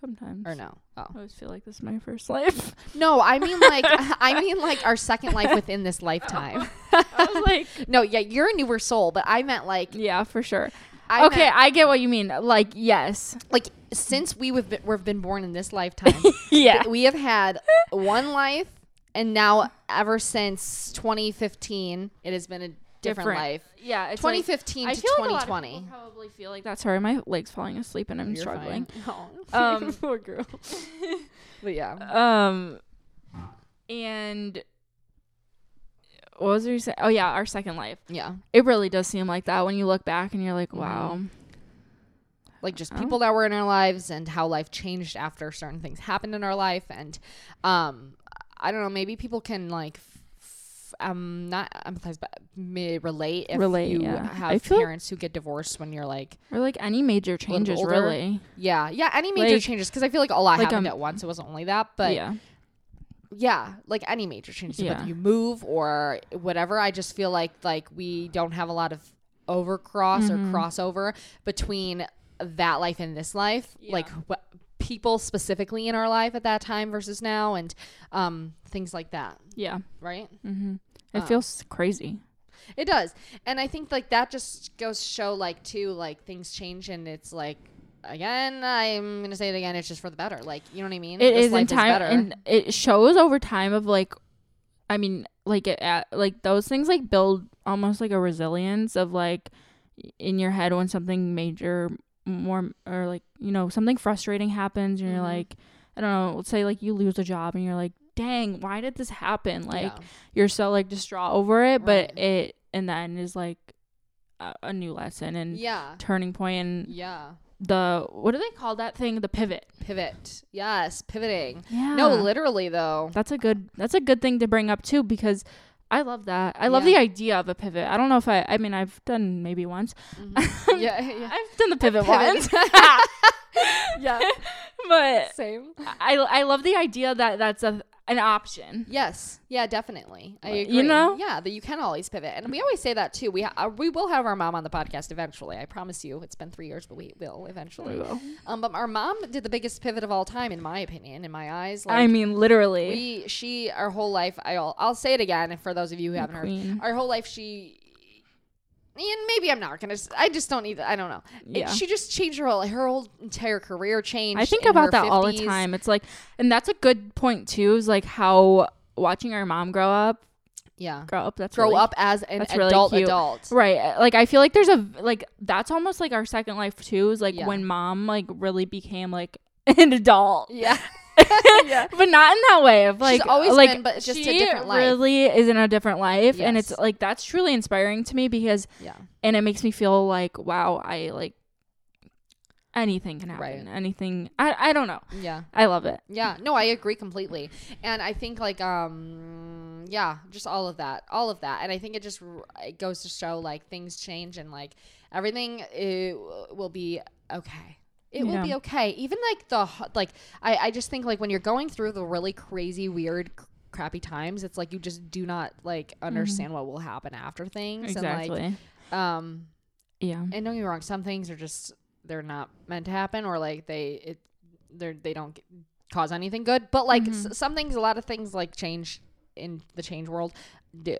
Sometimes. Or no? Oh. I always feel like this is my first life. No, I mean like I mean like our second life within this lifetime. I was like, No, yeah, you're a newer soul, but I meant like yeah, for sure. I okay, meant, I get what you mean. Like, yes. like since we have been, we've been born in this lifetime, Yeah. we have had one life, and now ever since 2015, it has been a different, Different. life. Yeah. It's like, 2015 I to feel like a lot of 2020. people probably feel like that. Sorry, my leg's falling asleep and I'm You're struggling. fine. Um, poor girl. but yeah, Um, and what was we saying? Oh yeah, our second life. Yeah. It really does seem like that when you look back and you're like, wow. like just Oh. people that were in our lives and how life changed after certain things happened in our life and um i don't know maybe people can like f- um not empathize but may relate if Relate, you yeah. Have parents who get divorced when you're like Or like any major changes, really. yeah yeah any major Like- changes because i feel like a lot like, happened um, at once it wasn't only that but yeah, yeah. like any major changes Yeah. whether you move or whatever i just feel like like we don't have a lot of overcross Mhm. or crossover between that life and this life like what people specifically in our life at that time versus now and um things like that Yeah. right Mm-hmm. It Uh, feels crazy. it does and i think like that just goes to show like too like things change and it's like again i'm gonna say it again it's just for the better like you know what i mean It This is in time, better. and it shows over time of like, I mean, like it, at, like those things like build almost like a resilience of like in your head when something major more or like you know something frustrating happens and you're Mhm. like I don't know, let's say like you lose a job and you're like, dang, why did this happen? Like Yeah. you're so like distraught over it, but it in the end is like a, a new lesson and yeah turning point and yeah the what do they call that thing? The pivot. pivot yes pivoting Yeah. no literally though That's a good that's a good thing to bring up too because I love that. I love Yeah. the idea of a pivot. I don't know if I I mean I've done maybe once. Mhm. yeah yeah I've done the pivot, Pivot. once. yeah but same I I love the idea that that's a an option. Yes. Yeah, definitely. I You know? Yeah, that you can always pivot. And we always say that too. We ha- uh, we will have our mom on the podcast eventually. I promise you. It's been 3 years, but we will eventually. Um but our mom did the biggest pivot of all time in my opinion, in my eyes. Like I mean literally. we she our whole life I'll I'll say it again for those of you who haven't heard. Our whole life she and maybe I'm not gonna. I just don't need. I don't know. It- Yeah. she just changed her whole her whole entire career changed. I think in about that all the time. It's like and that's a good point too, is like how watching our mom grow up Yeah, grow up that's grow really- up as an that's really adult adult. Right. uh, Like I feel like there's a like that's almost like our second life too, is like Yeah. when mom like really became like an adult. Yeah. yeah. but not in that way of like always like been, but it's just a different life. really is in a different life and it's like that's truly inspiring to me because Yeah. and it makes me feel like wow i like anything can happen Right. anything i i don't know Yeah. i love it Yeah. No, I agree completely. And I think like um yeah, just all of that. All of that. And I think it just it goes to show like things change and like everything uh, will be okay. It will be okay. Even like the like I I just think like when you're going through the really crazy weird c- crappy times, it's like you just do not like understand what will happen after things Mm-hmm. exactly and like um yeah and don't get me wrong, some things are just they're not meant to happen, or like they it they're they don't get, cause anything good. But like Mhm. s- some things, a lot of things like change in the change world do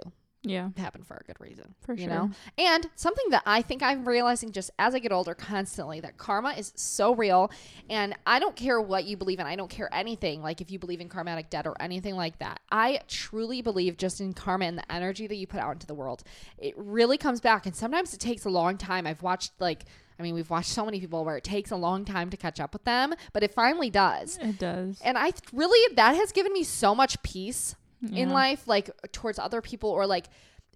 yeah. happen for a good reason. for you sure. know? And something that i think i'm realizing just as i get older constantly that karma is so real. And i don't care what you believe in. I don't care anything like if you believe in karmatic debt or anything like that. I truly believe just in karma and the energy that you put out into the world. It really comes back. And sometimes it takes a long time. I've watched like I mean, we've watched so many people where it takes a long time to catch up with them, but it finally does. it does. And I th- really, that has given me so much peace in life, like towards other people or like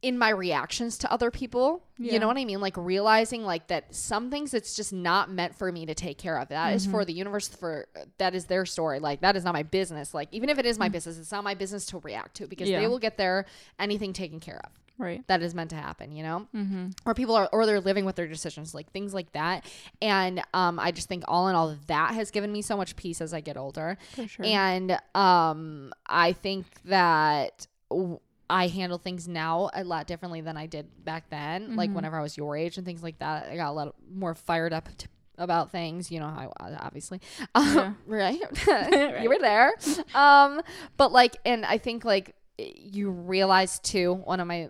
in my reactions to other people. Yeah. You know what I mean? Like realizing like that some things it's just not meant for me to take care of. That is Mm-hmm. for the universe for that is their story. Like that is not my business. Like even if it is my business, it's not my business to react to because Yeah. they will get their anything taken care of. Right. That is meant to happen, you know? mm-hmm. Or people are or they're living with their decisions like things like that. And um i just think all in all that has given me so much peace as i get older. For sure. And um i think that w- i handle things now a lot differently than i did back then like Mhm. whenever i was your age and things like that. I got a lot more fired up t- about things you know how obviously. Um, right? You were there. Um but like and i think like you realize too one of my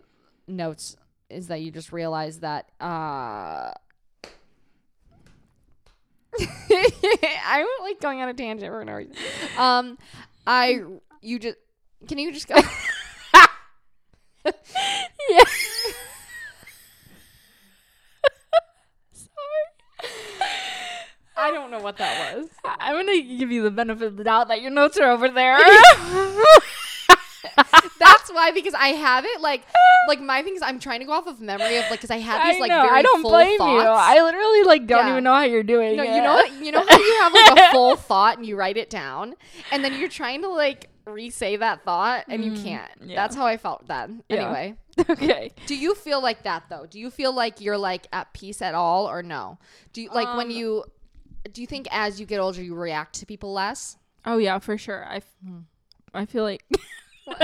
notes is that you just realize that uh I'm like going on a tangent for no reason. Um I you just can you just go yeah I don't know what that was. i'm gonna give you the benefit of the doubt that your notes are over there That's why because I have it like like my thing is I'm trying to go off of memory of like because I had these I like know. very I don't full blame thoughts. you. I literally like don't Yeah. even know how you're doing. no, it. you know what? You know how you have like a full thought and you write it down, and then you're trying to like re-say that thought and you Mm, can't. yeah. That's how I felt then. Yeah. Anyway, okay. do you feel like that though? Do you feel like you're like at peace at all or no? Do you like when Um, you? Do you think as you get older you react to people less? Oh yeah, for sure. I, f- Hmm. I feel like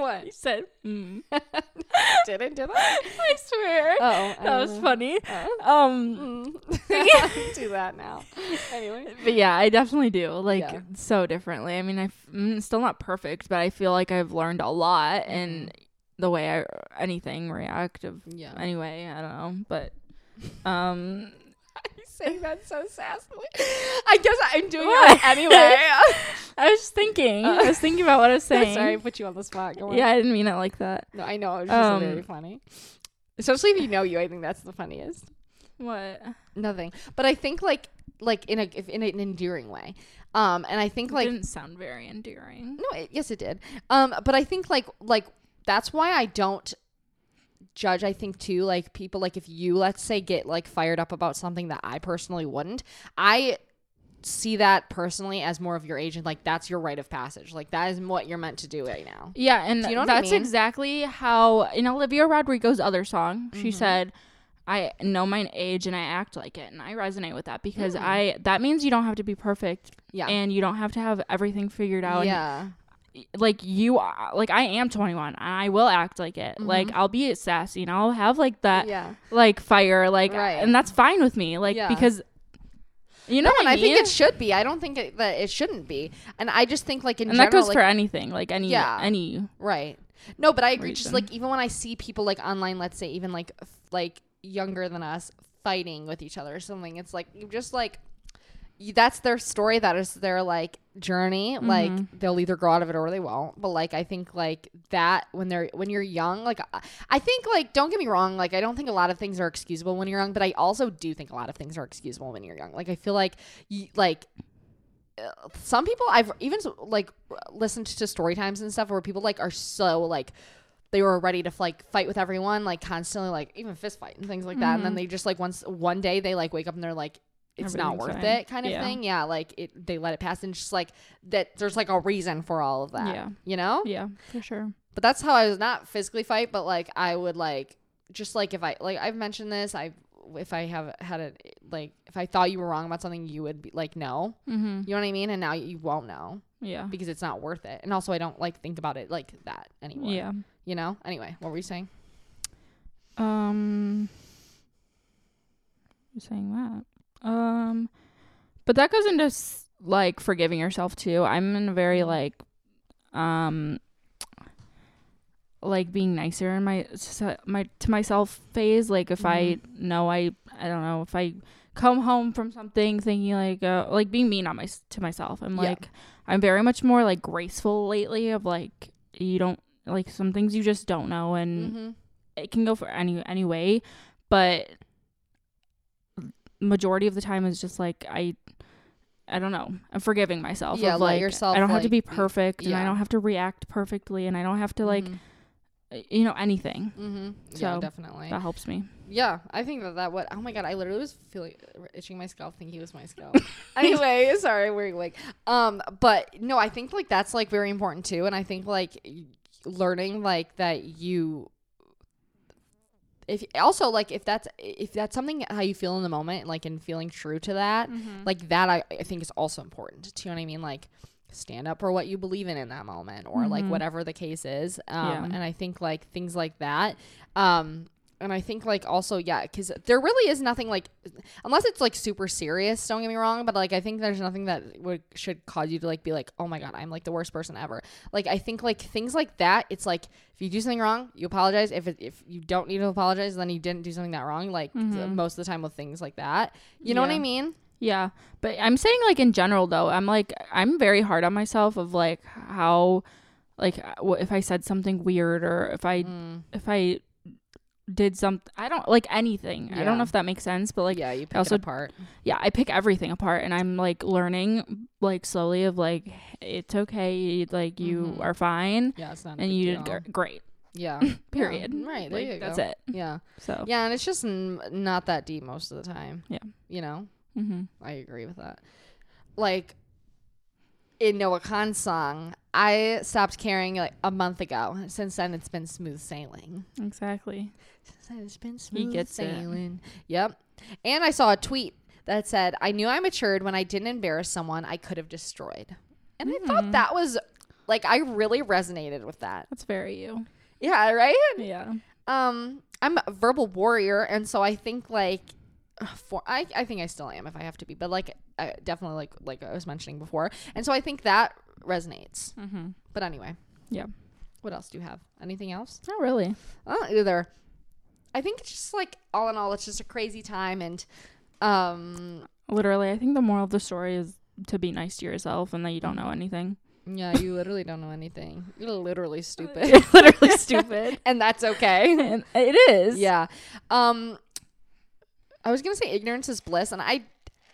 what you said. Mm. didn't did I? I swear. Oh, that was funny. Um, Mm. do that now. Anyway. but yeah, I definitely do. Like Yeah. so differently. I mean, I f- mm, still not perfect, but I feel like I've learned a lot in the way I anything react of Yeah. anyway. I don't know, but um, saying that so sassily. I guess I'm doing What? it anyway. I was just thinking. I was thinking about what I was saying. Sorry, I put you on the spot. Go on. Yeah, I didn't mean it like that. No, I know. It was just Um, very funny. Especially if you know you, I think that's the funniest. What? Nothing. But I think like like in a if in an endearing way. Um and I think It like didn't sound very endearing. No, it, yes, it did. Um, but I think like like that's why I don't judge. I think too, like people like if you let's say get like fired up about something that I personally wouldn't, I see that personally as more of your age and like that's your rite of passage. Like that is what you're meant to do right now. Yeah, and you know what I that's mean? exactly how in Olivia Rodrigo's other song, Mm-hmm. she said, "I know my age and I act like it," and I resonate with that because Mm. I that means you don't have to be perfect Yeah. and you don't have to have everything figured out. yeah. Like you, are, like I am 21 and I will act like it. Like I'll be sassy and I'll have like that, Mm-hmm. Yeah. like fire, like, Right. and that's fine with me. Like Yeah. because. You know No, and I I think it should be. I don't think it, that it shouldn't be. And I just think like in and general, that goes like, for anything, like any, Yeah. any. Right. No, but I agree. Just like even when I see people like online, let's say even like f- like younger than us fighting with each other or something, it's like you just like that's their story. That is their like journey. Mm-hmm. Like they'll either grow out of it or they won't. But like I think like that when they're when you're young, like I- think like don't get me wrong. Like I don't think a lot of things are excusable when you're young, but I also do think a lot of things are excusable when you're young. Like I feel like you like uh, some people I've even like listened to story times and stuff where people like are so like they were ready to like fight with everyone like constantly like even fist fight and things like that and then mm-hmm. they just like once one day they like wake up and they're like it's not worth fine. it kind of Yeah. thing yeah like it they let it pass and just like that there's like a reason for all of that Yeah. you know Yeah, for sure. but that's how I was not physically fight, but like I would like just like if I like I've mentioned this, I if I have had a like if I thought you were wrong about something, you would be like no, Mm-hmm. you know what I mean, and now you won't know Yeah. because it's not worth it, and also I don't like think about it like that anymore. Yeah. you know. Anyway, what were you saying? Um, you're saying that. Um, but that goes into s- like forgiving yourself too. I'm in a very like, um, like being nicer in my s- my to myself phase. Like if I know I I don't know if I come home from something thinking like uh, like being mean on my to myself. I'm Yeah. like I'm very much more like graceful lately. Of like you don't like some things you just don't know and Mm-hmm. it can go for any any way, but majority of the time is just like I I don't know. I'm forgiving myself. Yeah, of, let like, yourself, I don't have to be perfect, and I don't have to react perfectly, and I don't have to like you know anything. Mm-hmm. yeah, So, definitely. That helps me. Yeah, I think that that would. Oh my god, I literally was feeling itching my scalp, thinking it was my scalp. anyway, sorry, we're like, um, but no, I think like that's like very important too, and I think like learning like that you. If also like if that's if that's something how you feel in the moment, like and feeling true to that, like that I, I think is also important. Do you know what I mean? Like stand up for what you believe in in that moment or like whatever the case is. Um, Yeah. and I think like things like that. Um, and I think like also yeah, because there really is nothing like unless it's like super serious. Don't get me wrong, but like I think there's nothing that would should cause you to like be like oh my god I'm like the worst person ever. Like I think like things like that. It's like if you do something wrong, you apologize. If it, if you don't need to apologize, then you didn't do something that wrong. Like th- most of the time with things like that, you know what I mean? Yeah, but I'm saying like in general though, I'm like I'm very hard on myself of like how like uh, if I said something weird or if I Mm. if I did some I don't like anything. I don't know if that makes sense, but like yeah, you pick also- it apart. yeah, I pick everything apart and I'm like learning like slowly of like it's okay, like you Mhm. are fine Yeah, it's not. and you deal. did gr- great. Yeah. Period. Yeah, Right. There Like, you that's it. Yeah. So Yeah, and it's just n- not that deep most of the time. Yeah. You know, mhm. I agree with that. Like in Noah Kahan's song, I stopped caring like a month ago. Since then, it's been smooth sailing. exactly. It's been smooth gets it. sailing. Yep. And I saw a tweet that said, "I knew I matured when I didn't embarrass someone I could have destroyed." And I thought Mm. that was like I really resonated with that. That's very you. Yeah. Right. Yeah. um i'm a verbal warrior and so i think like for i i think i still am if i have to be but like I definitely like like i was mentioning before and so i think that resonates Mhm. but anyway Yeah. what else do you have anything else Not really. Oh, either i think it's just like all in all it's just a crazy time and um Literally, I think the moral of the story is to be nice to yourself and that you don't know anything. yeah you literally don't know anything you're literally stupid You're literally stupid. and that's okay and it is. Yeah. Um I was going to say ignorance is bliss and I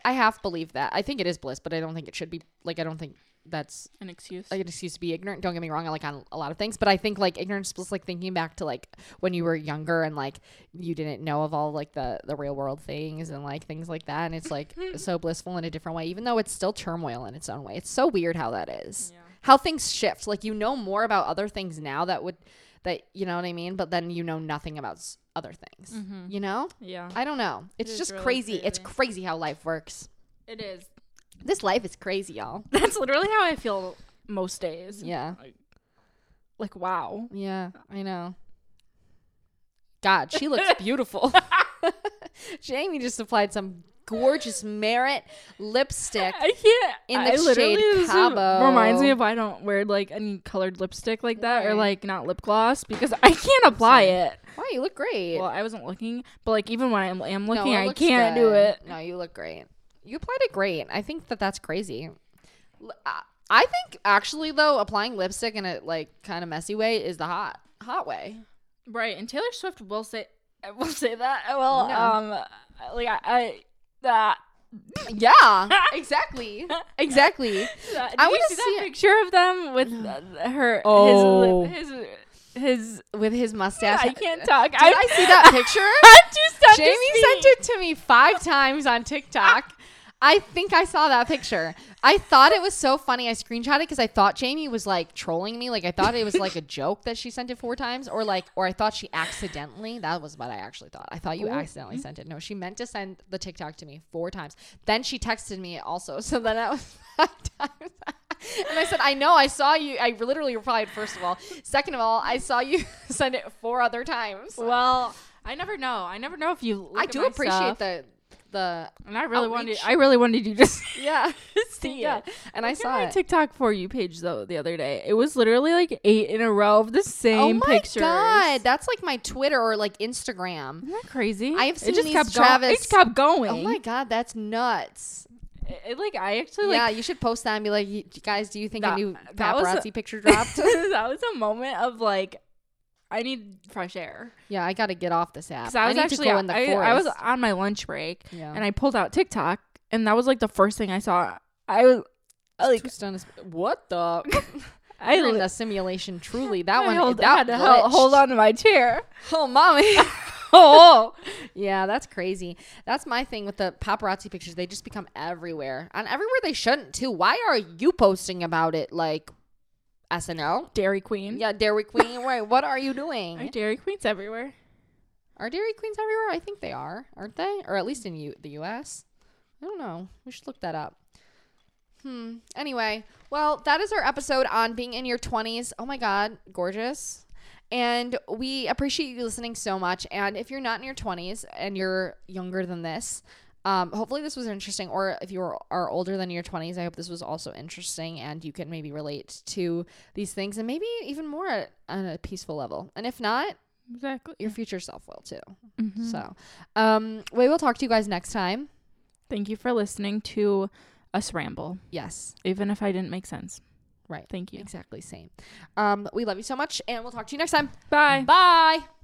I half believe that. I think it is bliss, but I don't think it should be like I don't think that's An excuse. like an excuse to be ignorant. Don't get me wrong, I like on a lot of things, but I think like ignorance is bliss like thinking back to like when you were younger and like you didn't know of all like the the real world things and like things like that and it's like so blissful in a different way even though it's still turmoil in its own way. It's so weird how that is yeah. how things shift. Like you know more about other things now that would that you know what I mean, but then you know nothing about s- other things. Mhm. You know? Yeah. I don't know. It's is just really crazy. It's crazy. crazy how life works. It is. This life is crazy, y'all. That's literally how I feel most days. Yeah. Like wow. Yeah, I know. God, she looks beautiful. Jamie just applied some gorgeous merit lipstick. I can't. In I the literally- shade Cabo. reminds me of I don't wear like any colored lipstick like that or like not lip gloss because I can't apply it. Wow, you look great. Well, I wasn't looking, but like even when I'm, I'm No, looking, I can't do it. No, you look great. You applied it great. I think that that's crazy. L- I- I think actually though, applying lipstick in a like kind of messy way is the hot hot way. Right, and Taylor Swift will say will say that. Well, Yeah. um, like I, I that. Yeah, exactly, exactly. that I you wanna see that it. picture of them with uh, her. Oh. his lip, his his. With his mustache. I can't talk. Did I see that picture? I'm too to Jamie sent it to me five times on TikTok. I think I saw that picture. I thought it was so funny. I screenshot it because I thought Jamie was like trolling me. Like I thought it was like a joke that she sent it four times, or like, or I thought she accidentally. That was what I actually thought. I thought you Ooh. accidentally mm. sent it. No, she meant to send the TikTok to me four times. Then she texted me also. So then that was five times. and I said, I know. I saw you. I literally replied. First of all, second of all, I saw you send it four other times. Well, I never know. I never know if you. I do appreciate stuff. the the And I really outreach. wanted. I really wanted you to see yeah see yeah. it. And I at saw my it. TikTok for you page though the other day. It was literally like eight in a row of the oh same oh my pictures. god, that's like my Twitter or like Instagram. Isn't that crazy? I have it seen just these kept Travis- going. It just kept going. Oh my god, that's nuts. It- it, like I actually like yeah, you should post that and be like, "You- guys, do you think a new that was a- paparazzi picture dropped? that was a moment of like I need fresh air yeah, I got to get off this app. because I was need actually to go in the I, forest. I was on my lunch break yeah. and I pulled out TikTok and that was like the first thing I saw. I was I, like what the? I, in the simulation. Truly, that I one. hold, that had to hel- hold on to my chair. Oh, mommy. oh, Yeah, that's crazy. That's my thing with the paparazzi pictures. They just become everywhere. And everywhere they shouldn't, too. Why are you posting about it like SNL? Dairy Queen. Yeah, Dairy Queen. Wait, what are you Are doing? Dairy Queens everywhere? Are Dairy Queens everywhere? I think they are, aren't they? Or at least in U- the US. I don't know. We should look that up. Hmm. Anyway, well, that is our episode on being in your 20s. Oh my God, gorgeous. And we appreciate you listening so much. And if you're not in your 20s and you're younger than this, um, hopefully this was interesting. Or if you are, are older than your 20s, I hope this was also interesting and you can maybe relate to these things and maybe even more at, on a peaceful level. And if not, Exactly. your future self will too. Mhm. So, um, we will talk to you guys next time. Thank you for listening to us ramble, Yes, even if I didn't make sense. right. Thank you. Exactly same. Um, we love you so much, and we'll talk to you next time. Bye. Bye.